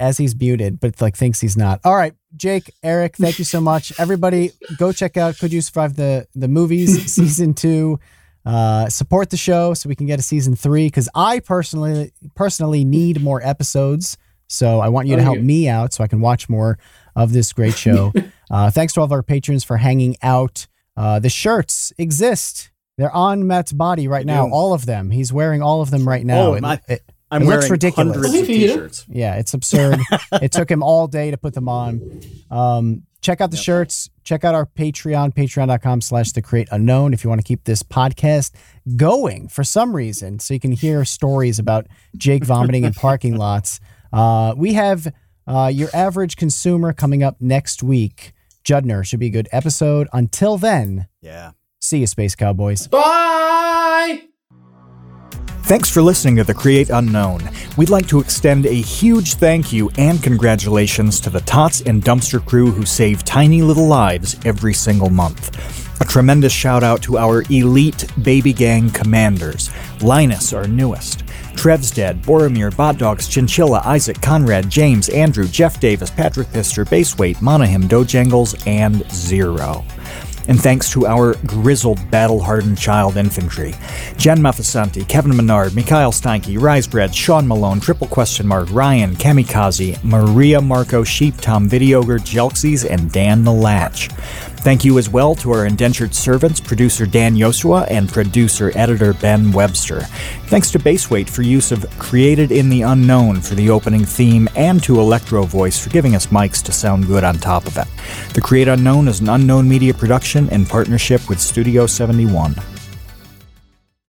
As he's muted, but like thinks he's not. All right, Jake, Eric, thank you so much. Everybody, go check out Could You Survive the the movies season two. Uh, support the show so we can get a season three because I personally personally need more episodes. So I want you to Oh, help you- me out so I can watch more of this great show. uh, thanks to all of our patrons for hanging out. Uh, the shirts exist. They're on Matt's body right now. All of them. He's wearing all of them right now. Oh, It- my- it- I'm It looks wearing ridiculous. hundreds of t-shirts. yeah, it's absurd. it took him all day to put them on. Um, check out the shirts. Check out our Patreon, patreon.com slash the create unknown if you want to keep this podcast going for some reason so you can hear stories about Jake vomiting in parking lots. Uh, we have uh, your average consumer coming up next week. Judner should be a good episode. Until then, Yeah. see you, Space Cowboys. Bye. Thanks for listening to The Create Unknown. We'd like to extend a huge thank you and congratulations to the Tots and Dumpster crew who save tiny little lives every single month. A tremendous shout out to our elite baby gang commanders Linus, our newest, Trev's Dead, Boromir, Bot Dogs, Chinchilla, Isaac, Conrad, James, Andrew, Jeff Davis, Patrick Pister, Baseweight, Monahim, Dojangles, and Zero and thanks to our grizzled, battle hardened child infantry Jen Mafasanti, Kevin Menard, Mikhail Steinke, Risebread, Sean Malone, Triple Question Mark, Ryan, Kamikaze, Maria Marco, Sheep Tom, Videogre, Jelksies, and Dan the Latch. Thank you as well to our indentured servants, producer Dan Yosua and producer editor Ben Webster. Thanks to Baseweight for use of Created in the Unknown for the opening theme, and to Electro Voice for giving us mics to sound good on top of it. The Create Unknown is an unknown media production in partnership with Studio 71.